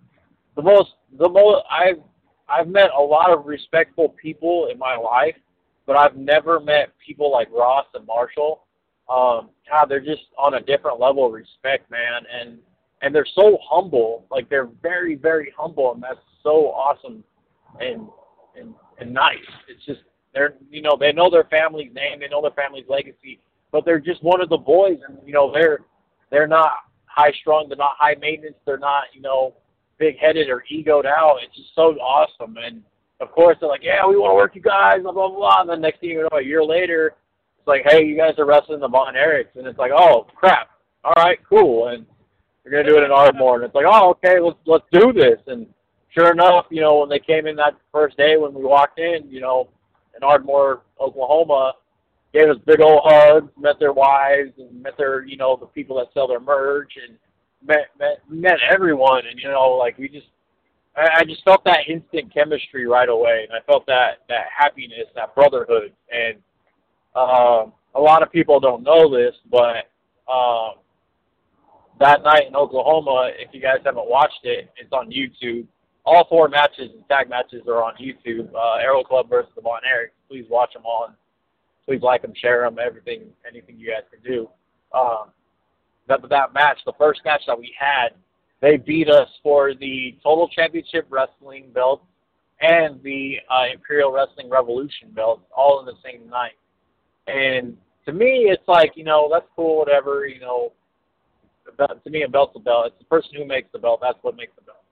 the most the most I've I've met a lot of respectful people in my life, but I've never met people like Ross and Marshall. Um, God, they're just on a different level of respect, man, and and they're so humble. Like they're very very humble, and that's so awesome and and and nice. It's just they're you know they know their family's name, they know their family's legacy, but they're just one of the boys, and you know they're they're not high strung, they're not high maintenance, they're not you know big headed or egoed out. It's just so awesome. And of course, they're like, yeah, we want to work you guys, blah, blah, blah. And then next thing you know, a year later, it's like, hey, you guys are wrestling the Von Erichs. And it's like, oh, crap. all right, cool, and we're gonna do it in Ardmore, and it's like, oh, okay, let's let's do this, and sure enough, you know, when they came in that first day when we walked in, you know, in Ardmore, Oklahoma, gave us big old hugs, met their wives, and met their, you know, the people that sell their merch, and met met met everyone, and you know, like we just, I, I just felt that instant chemistry right away, and I felt that that happiness, that brotherhood, and um, a lot of people don't know this, but um, that night in Oklahoma, if you guys haven't watched it, it's on YouTube. All four matches and tag matches are on YouTube. Uh, Arrow Club versus the Von Erichs. Please watch them all. And please like them, share them, everything, anything you guys can do. Um, that that match, the first match that we had, they beat us for the Total Championship Wrestling belt and the uh, Imperial Wrestling Revolution belt, all in the same night. And to me, it's like you know that's cool, whatever. You know, to me, a belt's a belt. It's the person who makes the belt. That's what makes the belt.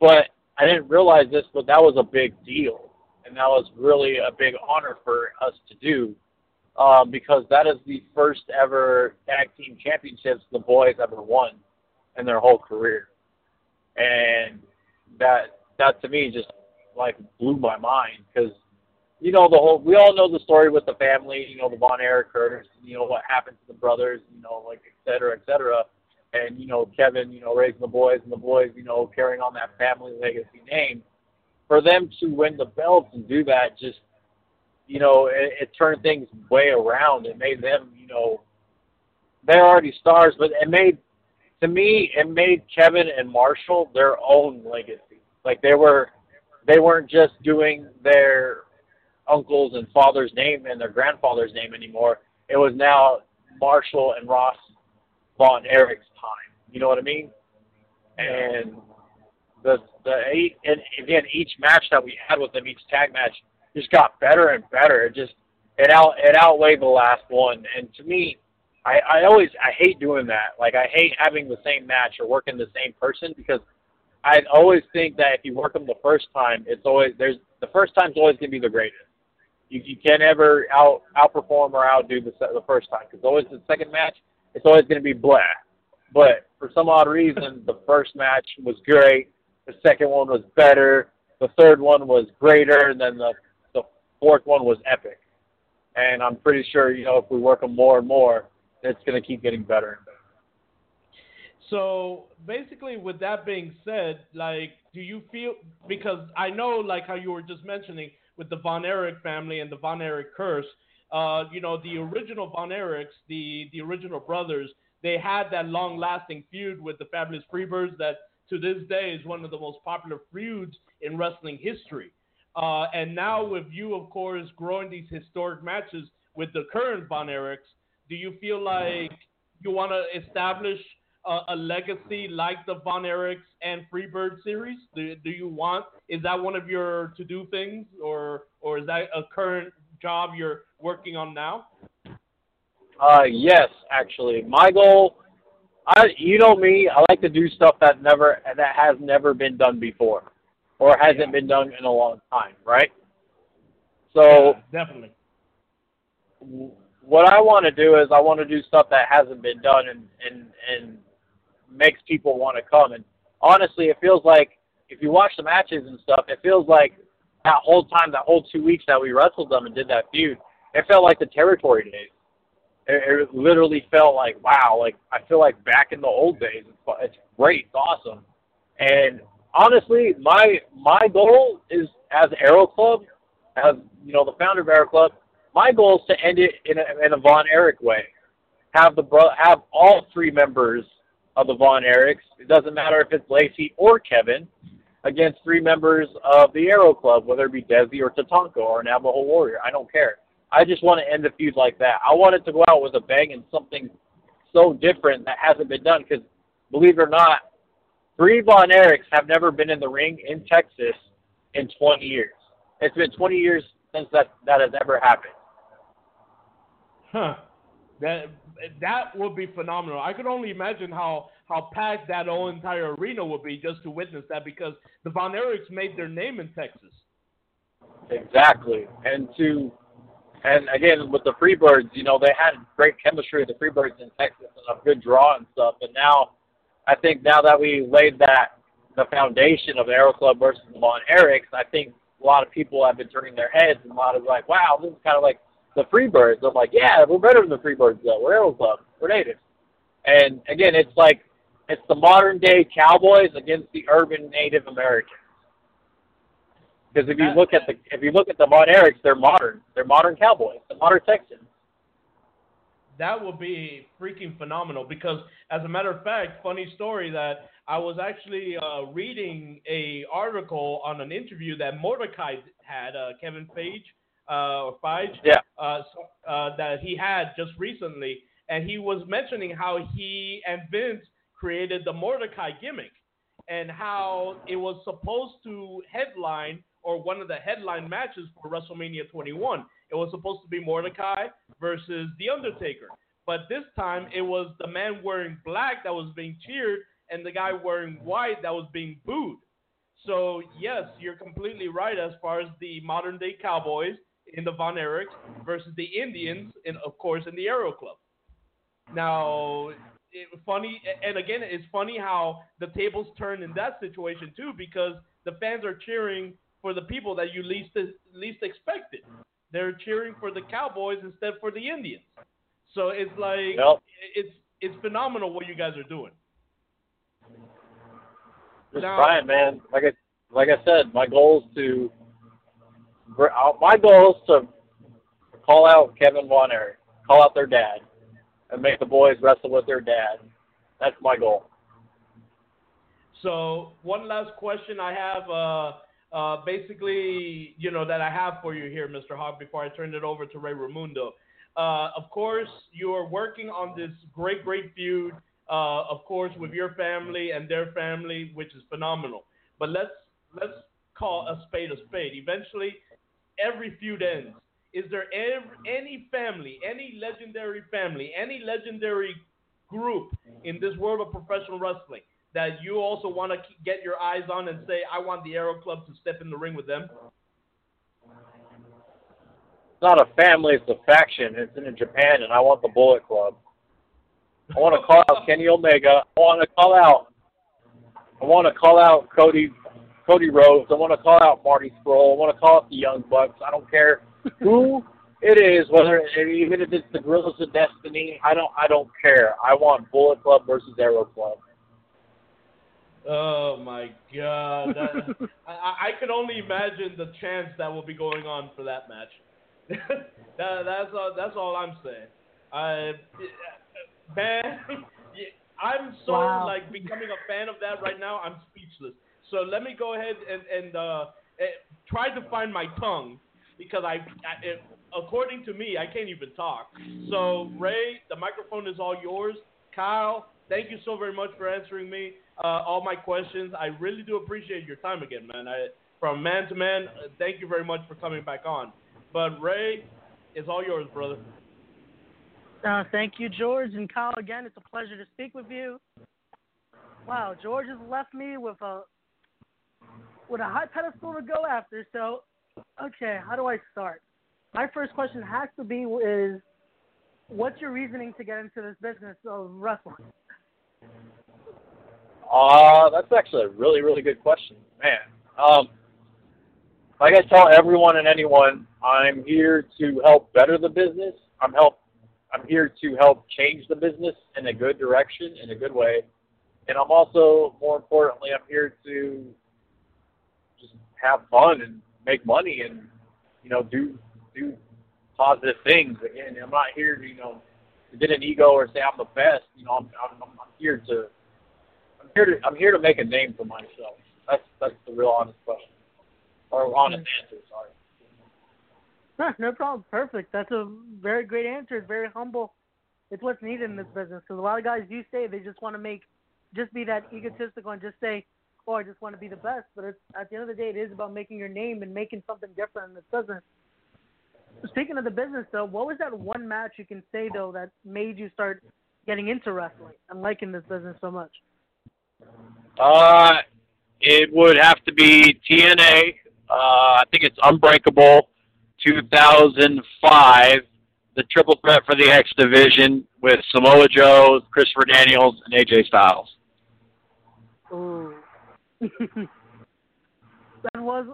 But I didn't realize this, but that was a big deal, and that was really a big honor for us to do, um, because that is the first ever tag team championships the boys ever won in their whole career, and that that to me just like blew my mind because you know the whole we all know the story with the family you know the von erich you know what happened to the brothers you know like et cetera et cetera. And you know kevin you know raising the boys and the boys you know carrying on that family legacy name. For them to win the belts and do that just you know it, it turned things way around it made them you know they're already stars but it made to me it made kevin and marshall their own legacy like they were they weren't just doing their uncle's and father's name and their grandfather's name anymore. It was now Marshall and Ross Von Erich's time. You know what I mean? And the the eight and again each match that we had with them, each tag match, just got better and better. It just it out it outweighed the last one. And to me, I I always I hate doing that. Like I hate having the same match or working the same person because I always think that if you work them the first time, it's always there's the first time's always gonna be the greatest you, you can't ever out outperform or outdo the the first time because always the second match it's always to be blah. But for some odd reason, the first match was great. The second one was better. The third one was greater, the the fourth one was epic. And I'm pretty sure you know if we work them more and more, it's going to keep getting better and better. So basically, with that being said, like, do you feel because I know, like how you were just mentioning, with the Von Erich family and the Von Erich curse. Uh, you know, the original Von Erichs, the the original brothers, they had that long-lasting feud with the Fabulous Freebirds that to this day is one of the most popular feuds in wrestling history. Uh, and now with you, of course, growing these historic matches with the current Von Erichs, do you feel like you want to establish a, a, legacy like the Von Erichs and Freebird series? Do, do you want? Is that one of your to do things, or or is that a current job you're working on now? Uh, yes, actually, my goal. I, you know me, I like to do stuff that never that has never been done before, or hasn't yeah. been done in a long time, right? So yeah, definitely. What I want to do is I want to do stuff that hasn't been done and and and makes people want to come. And honestly, it feels like if you watch the matches and stuff, it feels like that whole time, that whole two weeks that we wrestled them and did that feud, it felt like the territory days. It, it literally felt like wow, like I feel like back in the old days. It's, it's great, it's awesome. And honestly, my my goal is as Arrow Club, as you know, the founder of Arrow Club, my goal is to end it in a, in a Von Erich way. Have the bro- have all three members of the Von Erichs. It doesn't matter if it's Lacey or Kevin against three members of the Arrow Club, whether it be Desi or Tatanka or an Navajo Warrior. I don't care. I just want to end the feud like that. I want it to go out with a bang and something so different that hasn't been done. Because believe it or not, three Von Erichs have never been in the ring in Texas in 20 years. It's been 20 years since that that has ever happened. Huh. That that would be phenomenal. I could only imagine how how packed that whole entire arena would be just to witness that because the Von Erichs made their name in Texas. Exactly, and to And again, with the Freebirds, you know, they had great chemistry with the Freebirds in Texas and a good draw and stuff. And now, I think now that we laid that the foundation of Arrow Club versus the Von Erichs, I think a lot of people have been turning their heads and a lot of like, wow, this is kind of like the Freebirds. I'm like, yeah, we're better than the Freebirds though. We're Arrow Club. We're natives. And again, it's like it's the modern day Cowboys against the urban Native Americans. Because if you look at the if you look at the Von Erichs, they're modern. They're modern Cowboys. The modern Texans. That would be freaking phenomenal because, as a matter of fact, funny story that I was actually uh, reading a article on an interview that Mordecai had, uh, Kevin page uh, or Feige, Yeah. uh, so- uh, that he had just recently, and he was mentioning how he and Vince created the Mordecai gimmick, and how it was supposed to headline or one of the headline matches for WrestleMania 21. It was supposed to be Mordecai versus The Undertaker, but this time it was the man wearing black that was being cheered and the guy wearing white that was being booed. So yes, you're completely right as far as the modern day Cowboys in the Von Erichs versus the Indians, and of course in the Arrow Club. Now, it, funny, and again, it's funny how the tables turn in that situation too, because the fans are cheering for the people that you least least expected. They're cheering for the Cowboys instead for the Indians. So it's like Yep. it's it's phenomenal what you guys are doing. Just Now- trying, man. Like I like I said, my goal is to my goal is to call out Kevin Von Erich, call out their dad, and make the boys wrestle with their dad. That's my goal. So one last question I have, uh, uh, basically, you know, that I have for you here, Mr. Hawk, before I turn it over to Ray Ramundo. Uh, of course, you are working on this great, great feud, uh, of course, with your family and their family, which is phenomenal. But let's let's call a spade a spade. Eventually, every feud ends. Is there ev- any family, any legendary family, any legendary group in this world of professional wrestling that you also want to get your eyes on and say, I want the Arrow Club to step in the ring with them? It's not a family, it's a faction. It's in Japan, and I want the Bullet Club. I want to call out Kenny Omega. I want to call out. I want to call out Cody, Cody Rhodes. I want to call out Marty Scurll. I want to call out the Young Bucks. I don't care who it is, whether even if it's the Guerrillas of Destiny. I don't. I don't care. I want Bullet Club versus Arrow Club. Oh my God! That, I, I could only imagine the chance that will be going on for that match. that, that's all. That's all I'm saying. I, man, I'm so Wow. like becoming a fan of that right now. I'm speechless. So let me go ahead and and uh, eh, try to find my tongue because I, I it, according to me, I can't even talk. So Ray, the microphone is all yours. Kyle, thank you so very much for answering me uh, all my questions. I really do appreciate your time again, man. I, from man to man, uh, thank you very much for coming back on. But Ray, it's all yours, brother. Uh, thank you, George and Kyle. Again, it's a pleasure to speak with you. Wow, George has left me with a with a high pedestal to go after. So, okay, how do I start? My first question has to be is, what's your reasoning to get into this business of wrestling? Uh, that's actually a really, really good question, man. Um, like I tell everyone and anyone, I'm here to help better the business. I'm help. I'm here to help change the business in a good direction, in a good way, and I'm also, more importantly, I'm here to just have fun and make money and you know do do positive things. Again, I'm not here to you know to get an ego or say I'm the best. You know, I'm I'm, I'm here to I'm here to I'm here to make a name for myself. That's that's the real honest question, or honest hmm. answer. Sorry. Huh, no problem. Perfect. That's a very great answer. It's very humble. It's what's needed in this business because a lot of guys do say they just want to make, just be that egotistical and just say, "Oh, I just want to be the best." But it's, at the end of the day, it is about making your name and making something different in this business. Speaking of the business, though, what was that one match you can say though that made you start getting into wrestling and liking this business so much? Uh, it would have to be TNA. Uh, I think it's Unbreakable 2005, the triple threat for the X division with Samoa Joe, Christopher Daniels, and AJ Styles. Ooh. that was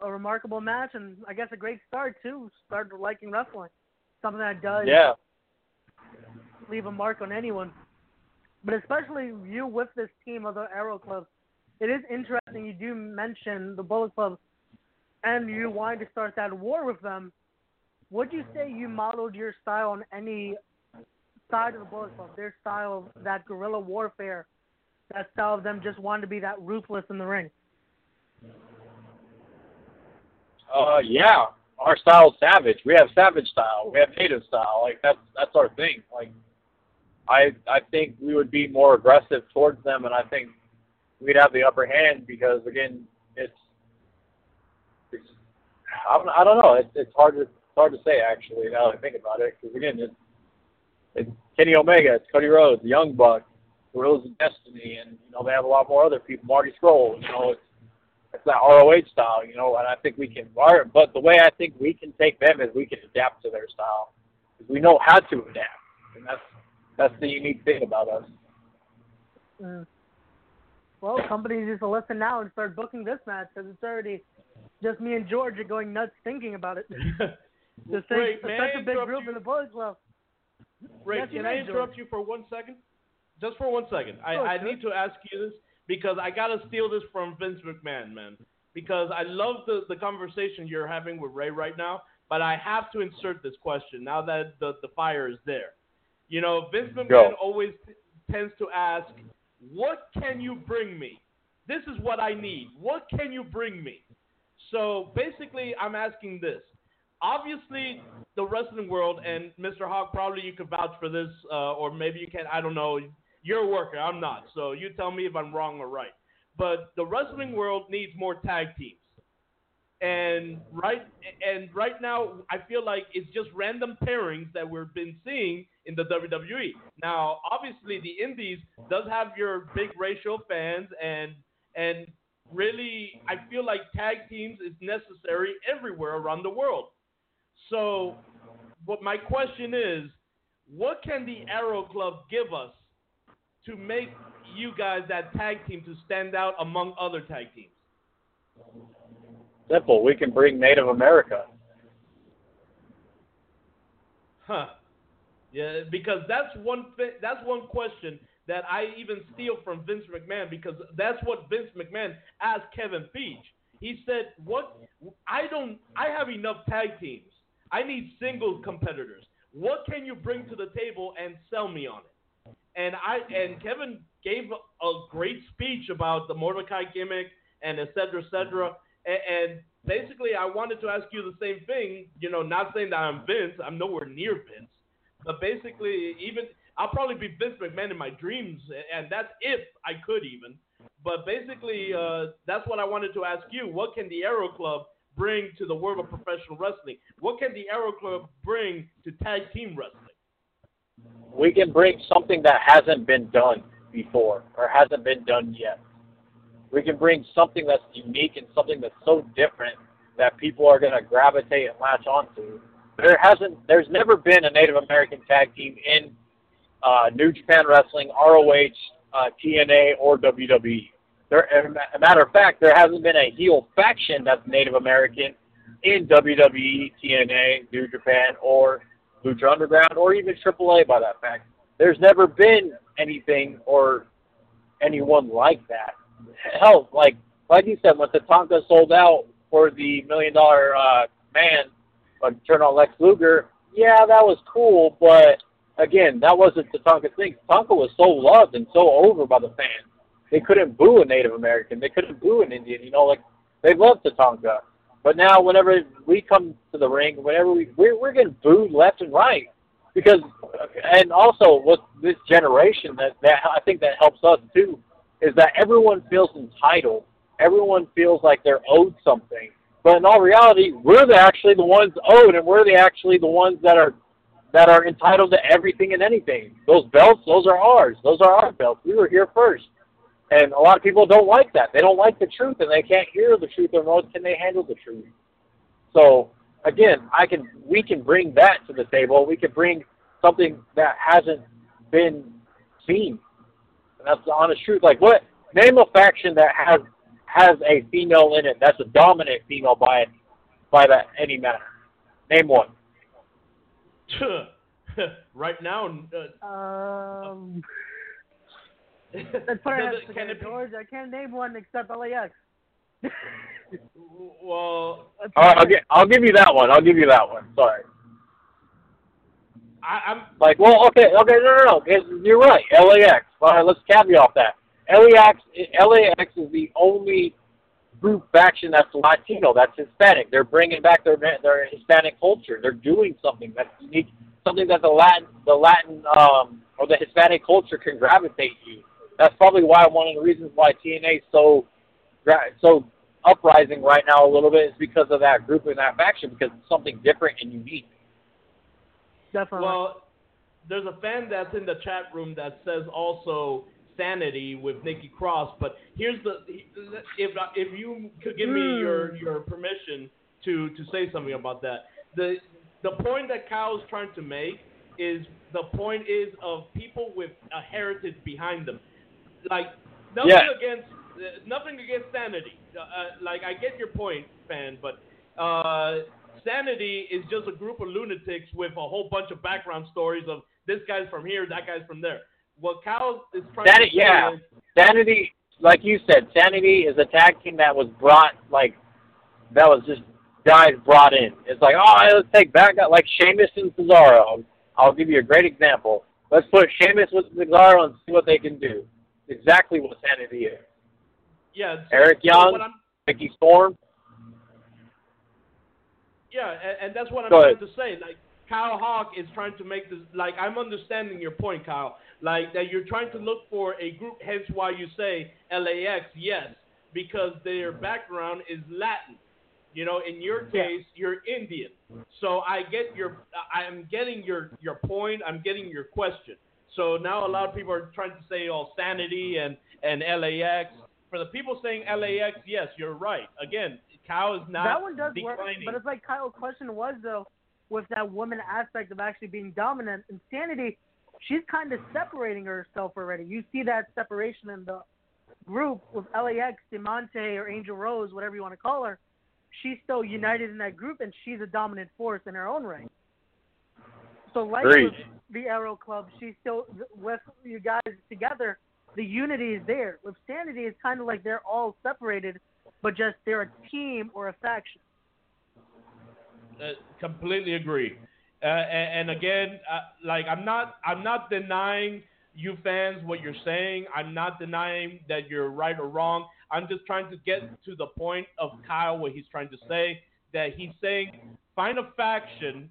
a remarkable match, and I guess a great start too. Started liking wrestling, something that does Yeah. leave a mark on anyone. But especially you with this team of the Arrow Club, it is interesting. You do mention the Bullet Club, and you wanted to start that war with them. Would you say you modeled your style on any side of the Bullet Club? Their style of that guerrilla warfare, that style of them just wanting to be that ruthless in the ring. Uh, yeah, our style savage. We have savage style. We have native style. Like that's that's our thing. Like, I I think we would be more aggressive towards them, and I think we'd have the upper hand because again, it's it's I don't, I don't know. It's it's hard to it's hard to say actually now that I think about it because again, it's it's Kenny Omega, it's Cody Rhodes, Young Bucks, Guerrillas of Destiny, and you know they have a lot more other people. Marty Scurll, you know, it's it's that ROH style, you know, and I think we can. But the way I think we can take them is we can adapt to their style, 'Cause we know how to adapt, and that's that's the unique thing about us. Mm. Well, companies need to listen now and start booking this match because it's already just me and George are going nuts thinking about it. Just Ray, think may such I a big interrupt group you? in the Bullet Club. Ray, Yes, can I may, George. interrupt you for one second? Just for one second. I, I need to ask you this because I gotta steal this from Vince McMahon, man. Because I love the, the conversation you're having with Ray right now, but I have to insert this question now that the, the fire is there. You know, Vince McMahon Go. always t- tends to ask, What can you bring me? This is what I need. What can you bring me? So basically, I'm asking this. Obviously, the wrestling world, and Mr. Hawk, probably you could vouch for this, uh, or maybe you can. I don't know. You're a worker. I'm not. So you tell me if I'm wrong or right. But the wrestling world needs more tag teams. And right and right now, I feel like it's just random pairings that we've been seeing in the WWE. Now, obviously, the Indies does have your big racial fans, and and really, I feel like tag teams is necessary everywhere around the world. So, what my question is, what can the Arrow Club give us to make you guys that tag team to stand out among other tag teams? Simple. We can bring Native America. Huh. Yeah, because that's one that's one question that I even steal from Vince McMahon because that's what Vince McMahon asked Kevin Feige. He said, "What? I don't. I have enough tag teams. I need singles competitors. What can you bring to the table and sell me on it?" And I and Kevin gave a, a great speech about the Mordecai gimmick and et cetera, et cetera. And, and basically, I wanted to ask you the same thing. You know, not saying that I'm Vince. I'm nowhere near Vince. But basically, even I'll probably be Vince McMahon in my dreams, and that's if I could even. But basically, uh, that's what I wanted to ask you. What can the Arrow Club bring to the world of professional wrestling? What can the Arrow Club bring to tag team wrestling? We can bring something that hasn't been done before or hasn't been done yet. We can bring something that's unique and something that's so different that people are going to gravitate and latch onto. There hasn't, there's never been a Native American tag team in uh, New Japan Wrestling, ROH, uh, TNA, or WWE. There, a matter of fact, there hasn't been a heel faction that's Native American in WWE, TNA, New Japan, or Lucha Underground, or even AAA by that fact. There's never been anything or anyone like that. Hell, like like you said, when Tatanka sold out for the million dollar uh, man, uh, turn on Lex Luger, yeah, that was cool, but again, that wasn't Tatanka's thing. Tatanka was so loved and so over by the fans. They couldn't boo a Native American. They couldn't boo an Indian. You know, like they loved Tatanka. But now, whenever we come to the ring, whenever we we're, we're getting booed left and right because, and also with this generation, that that I think that helps us too, is that everyone feels entitled. Everyone feels like they're owed something. But in all reality, we're the, actually the ones owed, and we're the actually the ones that are that are entitled to everything and anything. Those belts, those are ours. Those are our belts. We were here first. And a lot of people don't like that. They don't like the truth, and they can't hear the truth, or nor can they handle the truth. So again, I can we can bring that to the table. We can bring something that hasn't been seen. And that's the honest truth. Like what? Name a faction that has has a female in it. That's a dominant female by by that any manner. Name one. right now, uh, Um, that's what I Does have it- to can say, it be- George. I can't name one except LAX. well, That's All right, I'll it. give I'll give you that one. I'll give you that one. Sorry. I, I'm Like, well, okay, okay, no, no, no. You're right. LAX. All right, let's caveat off that. LAX, LAX is the only group faction that's Latino, that's Hispanic. They're bringing back their their Hispanic culture. They're doing something that's unique, something that the Latin, the Latin, um, or the Hispanic culture can gravitate to. That's probably why one of the reasons why TNA is so, gra- so uprising right now a little bit is because of that group and that faction because it's something different and unique. Definitely. Well, there's a fan that's in the chat room that says also sanity with Nikki Cross. But here's the if if you could give me Hmm. your your permission to to say something about that. The the point that Kyle's trying to make is the point is of people with a heritage behind them. Like nothing Yeah. against nothing against sanity. Uh, uh, like I get your point, fan, but uh, sanity is just a group of lunatics with a whole bunch of background stories of this guy's from here, that guy's from there. What Cal is trying Sanity, to yeah. is Sanity, like you said, Sanity is a tag team that was brought like that was just guys brought in. It's like, oh, let's take back like Sheamus and Cesaro. I'll give you a great example. Let's put Sheamus with Cesaro and see what they can do. Exactly what Sanity is. yeah. so- Eric Young? I'm- Mickey Storm. Yeah, and, and that's what I'm Go trying ahead. to say. Like Kyle Hawk is trying to make this. Like I'm understanding your point, Kyle. Like that you're trying to look for a group. Hence why you say LAX. Yes, because their background is Latin. You know, in your case, you're Indian. So I get your. I'm getting your your point. I'm getting your question. So now a lot of people are trying to say, oh, sanity and and LAX. For the people saying LAX, yes, you're right. Again, Kyle is not that one does work, but it's like Kyle's question was though, with that woman aspect of actually being dominant. Insanity, she's kind of separating herself already. You see that separation in the group with LAX, Diamante, or Angel Rose, whatever you want to call her. She's still united in that group, and she's a dominant force in her own right. So like with the Arrow Club, she's still with you guys together. The unity is there. With Sanity, it's kind of like they're all separated, but just they're a team or a faction. Uh, completely agree. Uh, and, and again, uh, like I'm not, I'm not denying you fans what you're saying. I'm not denying that you're right or wrong. I'm just trying to get to the point of Kyle what he's trying to say. That he's saying find a faction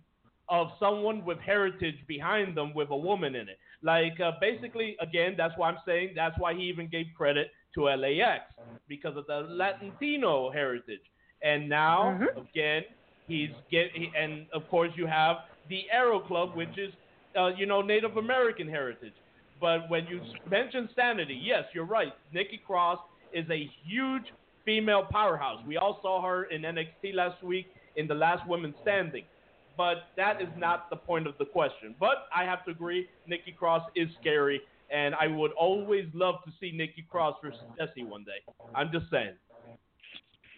of someone with heritage behind them with a woman in it. Like uh, basically, again, that's why I'm saying that's why he even gave credit to LAX because of the Latino heritage. And now, Mhm. again, he's get he, and of course you have the Arrow Club, which is uh, you know Native American heritage. But when you mention sanity, yes, you're right. Nikki Cross is a huge female powerhouse. We all saw her in NXT last week in the last woman standing. But that is not the point of the question. But I have to agree, Nikki Cross is scary, and I would always love to see Nikki Cross versus Jesse one day. I'm just saying.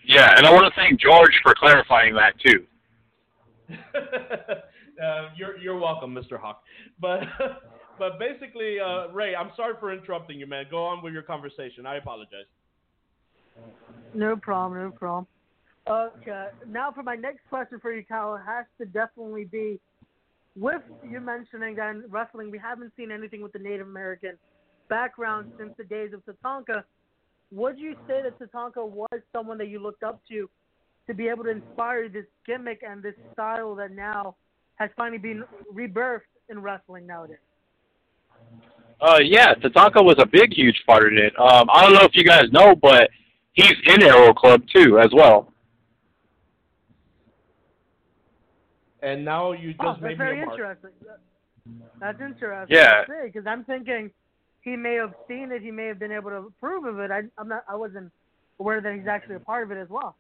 Yeah, and I want to thank George for clarifying that too. uh, you're you're welcome, Mr. Hawk. But but basically, uh, Ray, I'm sorry for interrupting you, man. Go on with your conversation. I apologize. No problem, no problem. Okay, now for my next question for you, Kyle, it has to definitely be with you mentioning that in wrestling we haven't seen anything with the Native American background since the days of Tatanka. Would you say that Tatanka was someone that you looked up to to be able to inspire this gimmick and this style that now has finally been rebirthed in wrestling nowadays? Uh, yeah, Tatanka was a big, huge part in it. Um, I don't know if you guys know, but he's in Arrow Club too, as well. And now you just Oh, that's made me very a mark. interesting. That's interesting. Yeah. because I'm thinking he may have seen it. He may have been able to approve of it. I, I'm not. I wasn't aware that he's actually a part of it as well.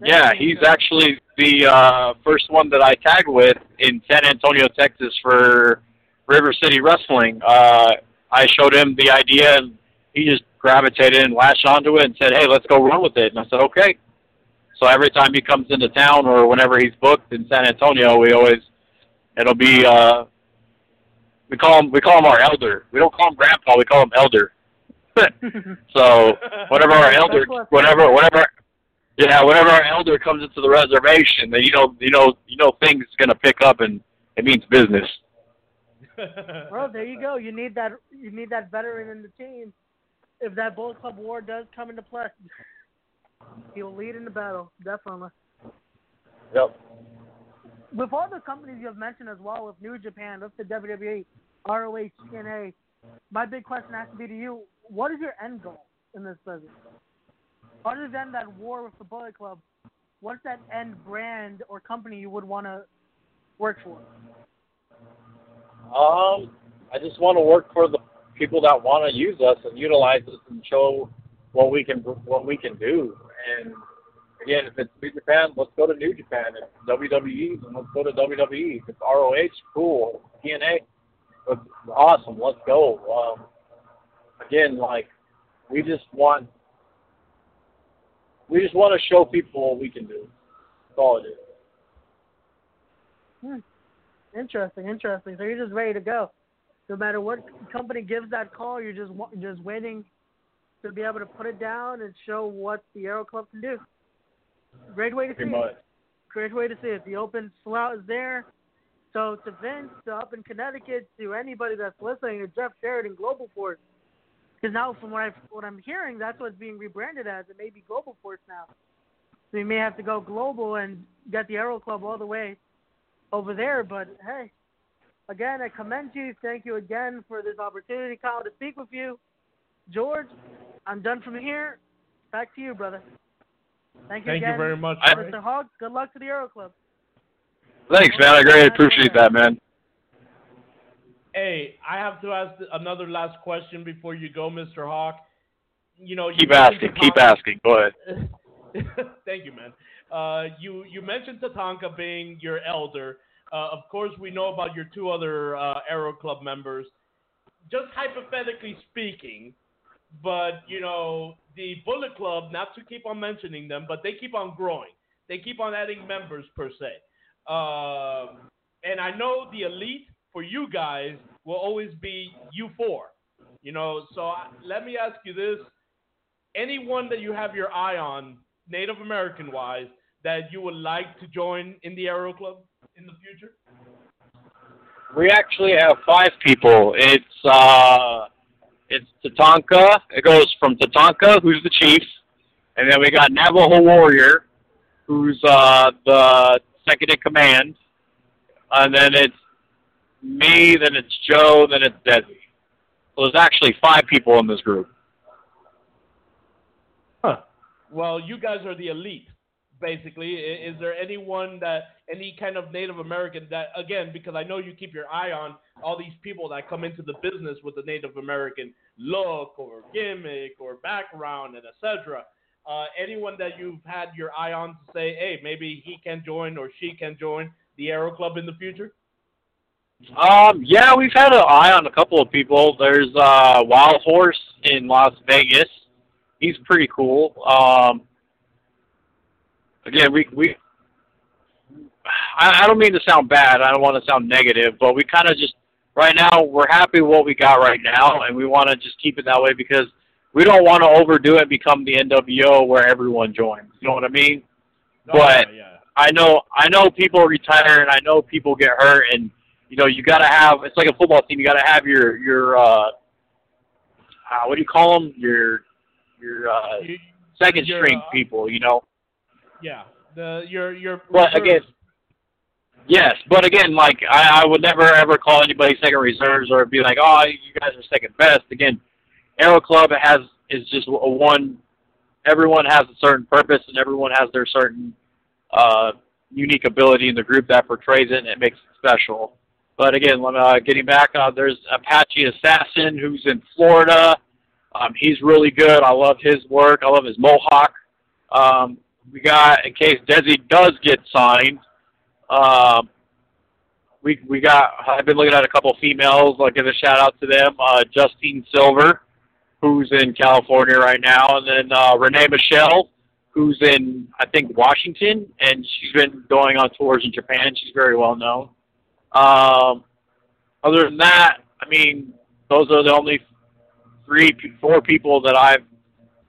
That's Yeah, he's actually the uh, first one that I tagged with in San Antonio, Texas for River City Wrestling. Uh, I showed him the idea, and he just gravitated and latched onto it and said, "Hey, let's go run with it." And I said, "Okay." So every time he comes into town or whenever he's booked in San Antonio, we always it'll be uh, we call him we call him our elder. We don't call him grandpa. We call him elder. so whatever our elder, whatever whenever yeah, whenever our elder comes into the reservation, then you know you know you know things is gonna pick up and it means business. well, there you go. You need that. You need that veteran in the team. If that Bullet Club war does come into play, he will lead in the battle. Definitely. Yep. With all the companies you have mentioned as well, with New Japan, with the WWE, ROH, TNA, my big question has to be to you: What is your end goal in this business? Other than that war with the Bullet Club, what's that end brand or company you would want to work for? Um, I just want to work for the people that want to use us and utilize us and show what we can what we can do. And again, if it's New Japan, let's go to New Japan. If WWE, then let's go to WWE. If it's ROH, cool. TNA, awesome. Let's go. Um, again, like we just want we just want to show people what we can do. That's all it is. Hmm. Interesting, interesting. So you're just ready to go. No matter what company gives that call, you're just just waiting to be able to put it down and show what the Arrow Club can do. Great way to Pretty see much. it. Great way to see it. The open slot is there. So to Vince, to up in Connecticut, to anybody that's listening, to Jeff Jarrett, Global Force, because now from what I what I'm hearing, that's what's being rebranded as. It may be Global Force now. So you may have to go global and get the Arrow Club all the way over there. But hey, again, I commend you. Thank you again for this opportunity, Kyle, to speak with you. George, I'm done from here. Back to you, brother. Thank you Thank again. you very much. Mr. Hawk, good luck to the Arrow Club. Thanks, man. I greatly appreciate that, man. Hey, I have to ask another last question before you go, Mr. Hawk. You know, you Keep asking. Keep asking. Go ahead. Thank you, man. Uh, you you mentioned Tatanka being your elder. Uh, of course, we know about your two other uh, Arrow Club members. Just hypothetically speaking, but you know the Bullet Club. Not to keep on mentioning them, but they keep on growing. They keep on adding members per se. Um, and I know the elite for you guys will always be you four. You know, so I, let me ask you this: anyone that you have your eye on, Native American wise, that you would like to join in the Arrow Club in the future? We actually have five people. It's uh, it's Tatanka. It goes from Tatanka, who's the chief, and then we got Navajo Warrior, who's uh, the second in command, and then it's me, then it's Joe, then it's Desi. So there's actually five people in this group. Huh. Well, you guys are the elite, basically. I- Is there anyone that, any kind of Native American that, again, because I know you keep your eye on all these people that come into the business with the Native American look or gimmick or background and etc. Uh, anyone that you've had your eye on to say, hey, maybe he can join or she can join the Arrow Club in the future? Um, yeah, we've had an eye on a couple of people. There's uh, Wild Horse in Las Vegas. He's pretty cool. Um, again, we we. I, I don't mean to sound bad. I don't want to sound negative, but we kind of just right now we're happy with what we got right now, and we want to just keep it that way because we don't want to overdo it and become the NWO where everyone joins. You know what I mean? But- Oh, yeah, yeah. I know I know people retire and I know people get hurt and you know you got to have it's like a football team you got to have your your uh, uh what do you call them your your uh You- second your, string uh, people you know yeah. The your your But again- yes but again like I, I would never ever call anybody second reserves or be like oh you guys are second best again Arrow Club has is just a one everyone has a certain purpose and everyone has their certain uh, unique ability in the group that portrays it and it makes it special. But again, uh, getting back, uh, there's Apache Assassin who's in Florida. Um, he's really good. I love his work. I love his mohawk. Um, we got in case Desi does get signed. Um, we we got. I've been looking at a couple females. I'll give a shout out to them. Uh, Justine Silver, who's in California right now, and then uh, Renee Michelle, who's in I think Washington, and she's been going on tours in Japan. She's very well known. Um, other than that, I mean, those are the only three, four people that I've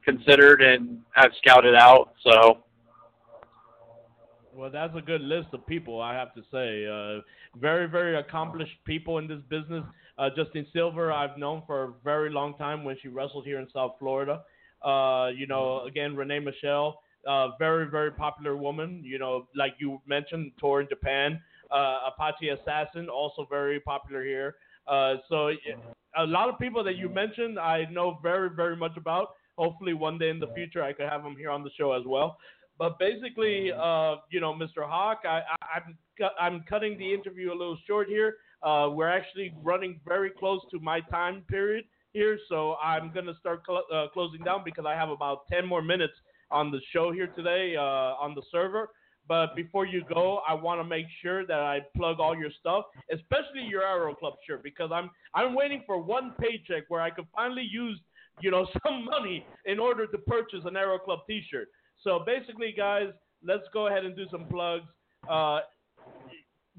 considered and have scouted out. So Well, that's a good list of people, I have to say. Uh, very, very accomplished people in this business. Uh, Justine Silver, I've known for a very long time when she wrestled here in South Florida. Uh, you know, again, Renee Michelle, uh, very, very popular woman. You know, like you mentioned, tour in Japan. Uh, Apache Assassin, also very popular here. Uh, so a lot of people that you mentioned, I know very, very much about. Hopefully, one day in the future, I could have them here on the show as well. But basically, uh, you know, Mr. Hawk, I, I, I'm I'm cutting the interview a little short here. Uh, we're actually running very close to my time period here, so I'm gonna start cl- uh, closing down because I have about 10 more minutes on the show here today uh, on the server. But before you go, I want to make sure that I plug all your stuff, especially your Arrow Club shirt, because I'm I'm waiting for one paycheck where I could finally use you know some money in order to purchase an Arrow Club T-shirt. So basically, guys, let's go ahead and do some plugs. Uh,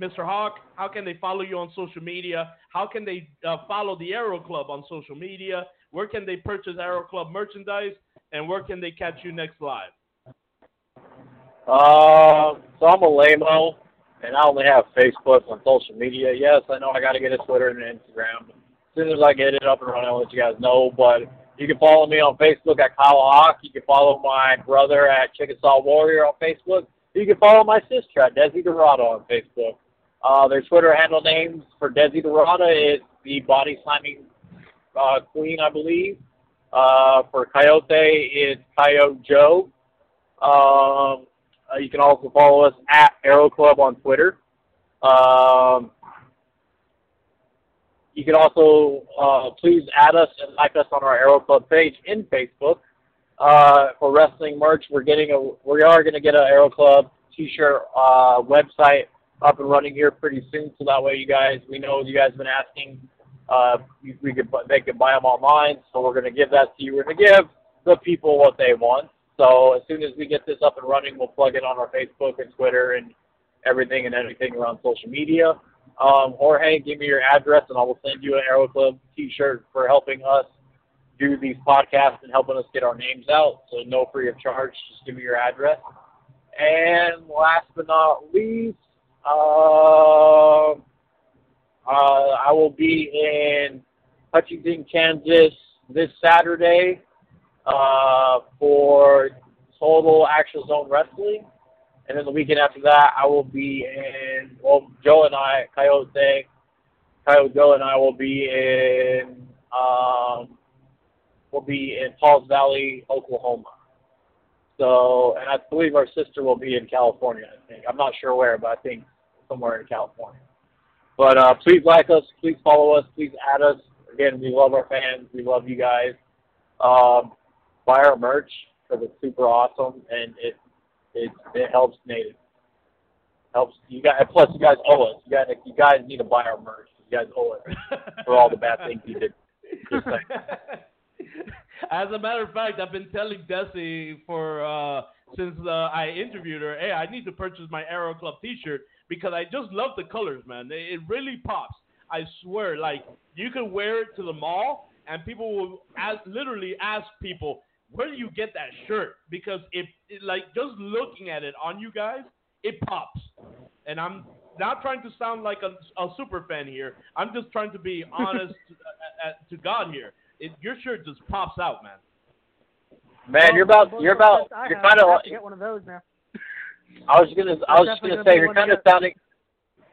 Mr. Hawk, how can they follow you on social media? How can they uh, follow the Arrow Club on social media? Where can they purchase Arrow Club merchandise? And where can they catch you next live? Uh, so I'm a lameo, and I only have Facebook on social media. Yes, I know I got to get a Twitter and an Instagram. As soon as I get it up and running, I'll let you guys know. But you can follow me on Facebook at Kyle Hawk. You can follow my brother at Chickasaw Warrior on Facebook. You can follow my sister at Desi Derata on Facebook. Uh, their Twitter handle names for Desi Derata is the Body Slamming uh, Queen, I believe. Uh, for Coyote, it's Coyote Joe. Um, uh, you can also follow us at Arrow Club on Twitter. Um, you can also uh, please add us and like us on our Arrow Club page in Facebook. Uh, for wrestling merch, we're getting a we are going to get an Arrow Club T-shirt uh, website up and running here pretty soon. So that way, you guys, we know you guys have been asking. Uh, we could they could buy them online, so we're going to give that to you. We're going to give the people what they want. So as soon as we get this up and running, we'll plug it on our Facebook and Twitter and everything and everything around social media. Um, Jorge, give me your address and I will send you an Arrow Club T-shirt for helping us do these podcasts and helping us get our names out. So no free of charge. Just give me your address. And last but not least, uh, uh, I will be in Hutchinson, Kansas this Saturday uh, for Total Action Zone Wrestling. And then the weekend after that, I will be in, well, Joe and I, Coyote, Coyote Joe and I will be in, um, will be in Pauls Valley, Oklahoma. So, and I believe our sister will be in California, I think. I'm not sure where, but I think somewhere in California. But uh, please like us, please follow us, please add us. Again, we love our fans, we love you guys. Um, buy our merch because it's super awesome and it it it helps Native. Helps you guys. Plus, you guys owe us. You guys you guys need to buy our merch. You guys owe us for all the bad things you did. As a matter of fact, I've been telling Desi for uh, since uh, I interviewed her, hey, I need to purchase my Arrow Club T-shirt because I just love the colors, man. It, really pops. I swear, like you could wear it to the mall, and people will ask, literally ask people, where do you get that shirt? Because it, it like just looking at it on you guys, it pops. And I'm not trying to sound like a, a super fan here. I'm just trying to be honest to, uh, uh, to God here. It, your shirt just pops out, man. Man, you're about you're about you're have. kind of have to get one of those now. I was gonna I was just gonna gonna say you're kind of sounding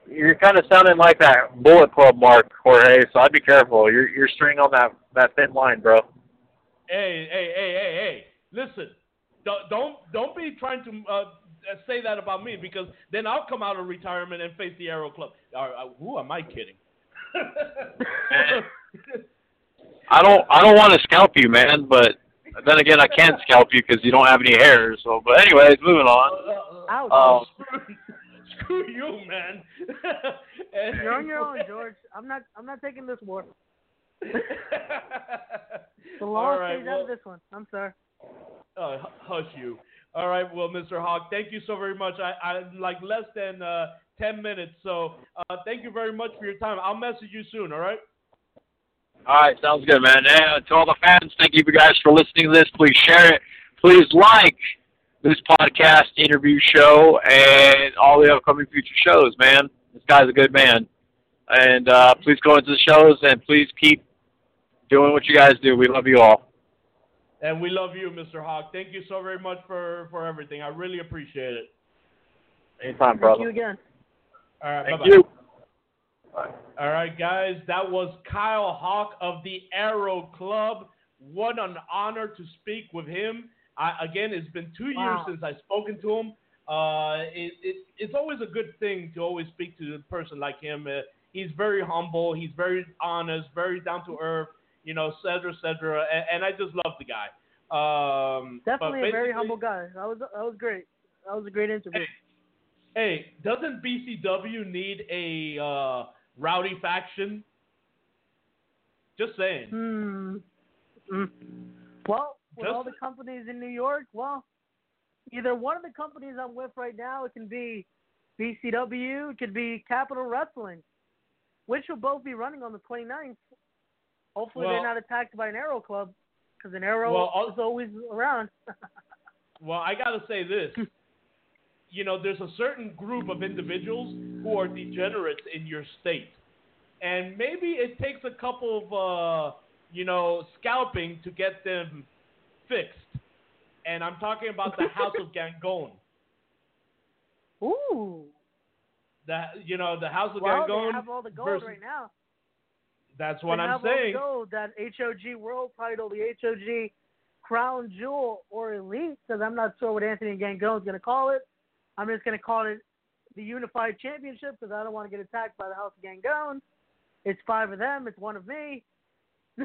you're kind of sounding like that Bullet Club Mark Jorge. So I'd be careful. You're you're string on that that thin line, bro. Hey, hey, hey, hey, hey! Listen, don't don't, don't be trying to uh, say that about me because then I'll come out of retirement and face the Arrow Club. Uh, uh, who am I kidding? I don't I don't want to scalp you, man, but Then again, I can't scalp you because you don't have any hair. So, but anyways, moving on. Ouch. Um, screw, screw you, man. And- You're on your own, George. I'm not. I'm not taking this war. The law All right, stays well- out of this one. I'm sorry. Uh, hush you. All right, well, Mr. Hawk, thank you so very much. I, I'm like less than uh, 10 minutes, so uh, thank you very much for your time. I'll message you soon, all right? All right, sounds good, man. And to all the fans, thank you guys for listening to this. Please share it. Please like this podcast, interview show, and all the upcoming future shows, man. This guy's a good man. And uh, please go into the shows and please keep doing what you guys do. We love you all. And we love you, Mr. Hawk. Thank you so very much for, for everything. I really appreciate it. Anytime, brother. Thank brother. you again. All right, Thank bye-bye. you. All right, guys, that was Kyle Hawk of the Arrow Club. What an honor to speak with him. I, again, it's been two years since I've spoken to him. Uh, it, it, it's always a good thing to always speak to a person like him. Uh, he's very humble. He's very honest, very down to earth. You know, et cetera, et cetera. And, and I just love the guy. Um, Definitely a very humble guy. That was that was great. That was a great interview. Hey, doesn't BCW need a uh, rowdy faction? Just saying. Hmm. Mm. Well, with Just- all the companies in New York, well, either one of the companies I'm with right now, it can be BCW, it could be Capital Wrestling, which will both be running on the 29th. Hopefully, Well- they're not attacked by an Arrow Club, because an Arrow Well, is always around. Well, I gotta say this. you know, there's a certain group of individuals who are degenerates in your state, and maybe it takes a couple of, uh, you know, scalping to get them fixed. And I'm talking about the House of Gangone. Ooh. That you know, the House of Well, Gangone. they have all the gold versus- right now. That's what I'm saying. Gold, that HOG World Title, the HOG Crown Jewel or Elite, because I'm not sure what Anthony Gangone is going to call it. I'm just going to call it the Unified Championship because I don't want to get attacked by the House of Gangone. It's five of them. It's one of me.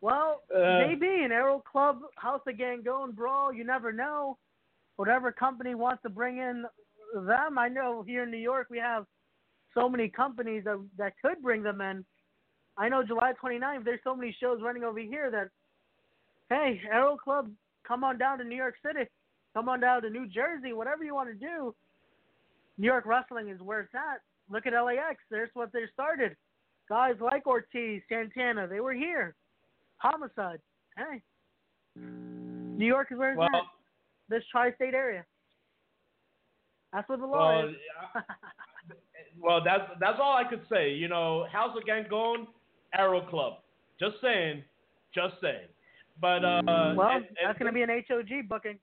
well, Uh, maybe an Arrow Club House of Gangone brawl. You never know. Whatever company wants to bring in them. I know here in New York we have so many companies that that could bring them in. I know July 29th. There's so many shows running over here that, hey, Arrow Club, come on down to New York City, come on down to New Jersey, whatever you want to do. New York wrestling is where it's at. Look at LAX. There's what they started. Guys like Ortiz, Santana, they were here. Homicide. Hey, New York is where it's well, at. This tri-state area. That's what the law well, is. well, that's that's all I could say. You know, House of Gangone, Arrow Club. Just saying, just saying. But uh, well, and- and- that's going to be an HOG booking.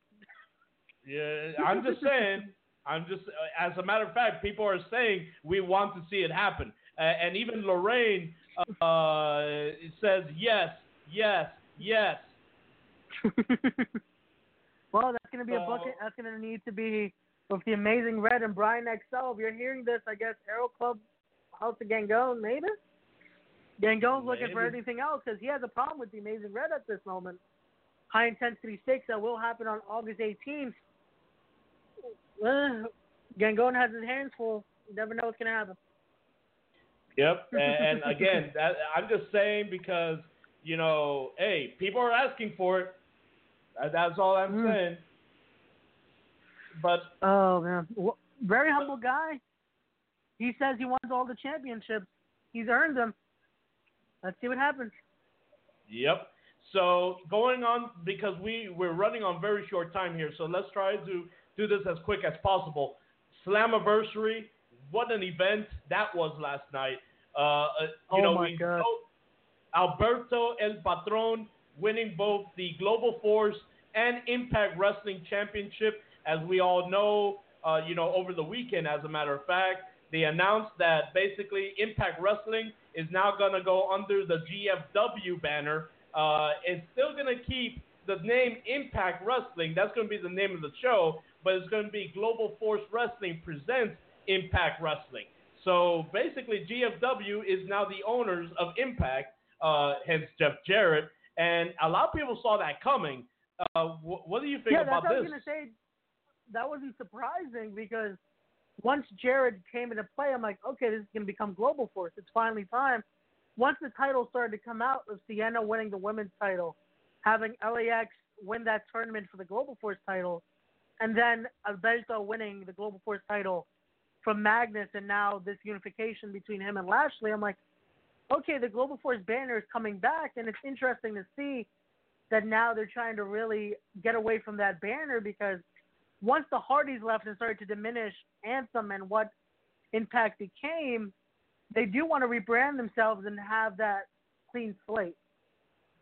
Yeah, I'm just saying. I'm just, as a matter of fact, people are saying we want to see it happen, uh, and even Lorraine uh, says yes, yes, yes. well, that's going to be a So- bucket. That's going to need to be with the Amazing Red and Brian XL. If you're hearing this, I guess Arrow Club House of Gangone, maybe. Gangone's looking for anything else because he has a problem with the Amazing Red at this moment. High Intensity 6 that will happen on August 18th. Uh, Gangone has his hands full. You never know what's going to happen. Yep. And, and again, that, I'm just saying because you know, hey, people are asking for it. That's all I'm Mm. saying. But Oh man, Wh- very humble guy. He says he wants all the championships. He's earned them. Let's see what happens. Yep. So going on because we we're running on very short time here, so let's try to do this as quick as possible. Slammiversary, what an event that was last night. Uh, uh, you Oh know, my we God. Alberto El Patron winning both the Global Force and Impact Wrestling Championship. As we all know, uh, you know, over the weekend, as a matter of fact, they announced that basically Impact Wrestling is now going to go under the GFW banner. Uh, it's still going to keep the name Impact Wrestling. That's going to be the name of the show, but it's going to be Global Force Wrestling presents Impact Wrestling. So basically, GFW is now the owners of Impact, uh, hence Jeff Jarrett, and a lot of people saw that coming. Uh, wh- what do you think yeah, about that's what I was gonna say. That wasn't surprising because once Jarrett came into play, I'm like, okay, this is gonna become Global Force. It's finally time. Once the title started to come out of Sienna winning the women's title, having LAX win that tournament for the Global Force title, and then Alberto winning the Global Force title from Magnus, and now this unification between him and Lashley, I'm like, okay, the Global Force banner is coming back, and it's interesting to see that now they're trying to really get away from that banner because once the Hardys left and started to diminish Anthem and what Impact became, they do want to rebrand themselves and have that clean slate.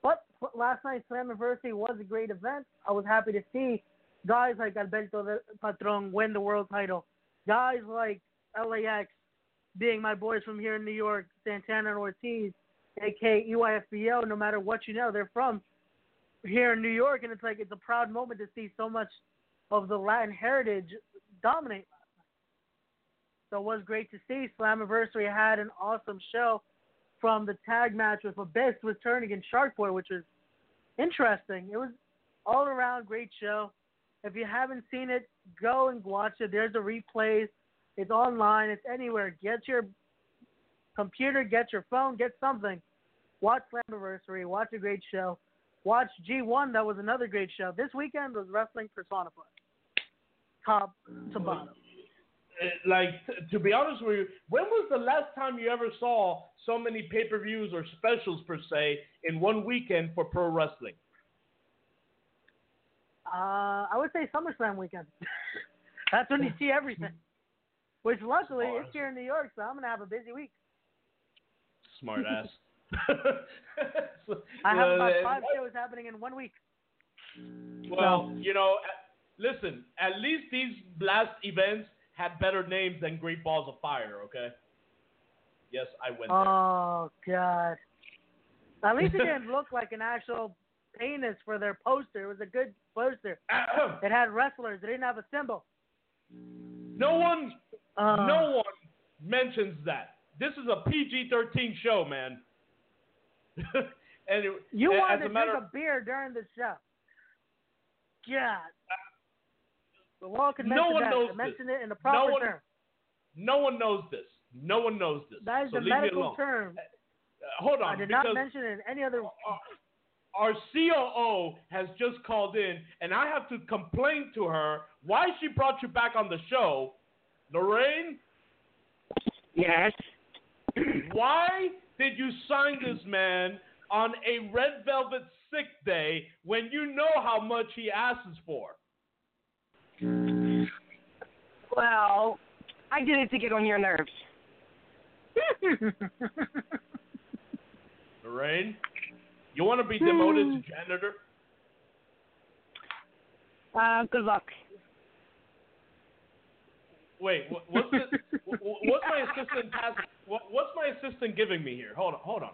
But last night's Slammiversary was a great event. I was happy to see guys like Alberto Patron win the world title. Guys like LAX being my boys from here in New York, Santana and Ortiz, aka EYFBO, no matter what you know, they're from here in New York, and it's like it's a proud moment to see so much of the Latin heritage dominate. So it was great to see. Slammiversary had an awesome show from the tag match with Abyss returning in Shark Boy, which was interesting. It was all around great show. If you haven't seen it, go and watch it. There's a replay. It's online. It's anywhere. Get your computer, get your phone, get something. Watch Slammiversary. Watch a great show. Watch G1. That was another great show. This weekend was wrestling personified, top to bottom. Uh, Like t- to be honest with you, when was the last time you ever saw so many pay-per-views or specials per se in one weekend for pro wrestling? Uh, I would say SummerSlam weekend. That's when you see everything. Which luckily Smart. it's here in New York, so I'm gonna have a busy week. Smart ass. I have Uh, about five shows happening in one week. Well, you know, uh, listen. At least these last events had better names than Great Balls of Fire. Okay. Yes, I went there. Oh God! At least it didn't look like an actual penis for their poster. It was a good poster. It had wrestlers. It didn't have a symbol. no one, Uh, no one mentions that. This is a PG-13 show, man. and it- You wanted to drink a beer during the show. God. The law can No one that. knows They this. mention it in the proper No one- term. no one knows this. No one knows this. That is so the leave medical term. Uh, hold on. I did not mention it in any other. our COO has just called in, and I have to complain to her why she brought you back on the show. Lorraine, Yes. why did you sign this man on a Red Velvett sick day when you know how much he asks for? Well, I did it to get on your nerves. Lorraine, you want to be demoted to janitor? Uh, good luck. Wait, what, what's what, what's my assistant? What, what's my assistant giving me here? Hold on, hold on.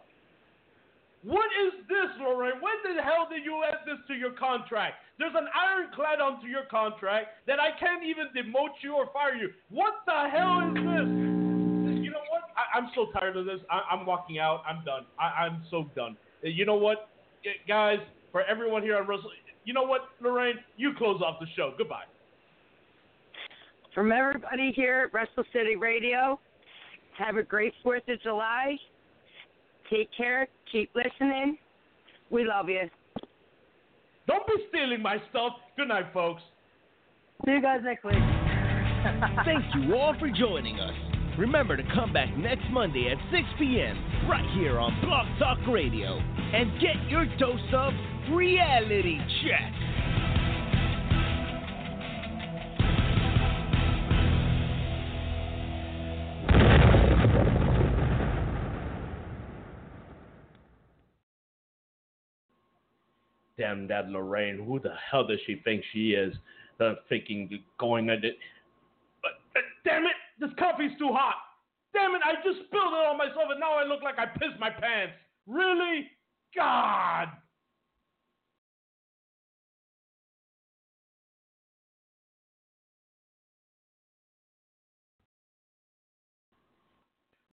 What is this, Lorraine? When the hell did you add this to your contract? There's an ironclad onto your contract that I can't even demote you or fire you. What the hell is this? You know what? I, I'm so tired of this. I, I'm walking out. I'm done. I, I'm so done. Uh, You know what, Uh, guys? For everyone here on Wrestle, you know what, Lorraine? You close off the show. Goodbye. From everybody here at Wrestle City Radio, have a great 4th of July. Take care. Keep listening. We love you. Don't be stealing my stuff. Good night, folks. See you guys next week. Thank you all for joining us. Remember to come back next Monday at 6 p.m. right here on Blog Talk Radio and get your dose of reality check. Damn that Lorraine. Who the hell does she think she is? Uh, thinking going at it. But, damn it! This coffee's too hot. Damn it! I just spilled it on myself and now I look like I pissed my pants. Really? God!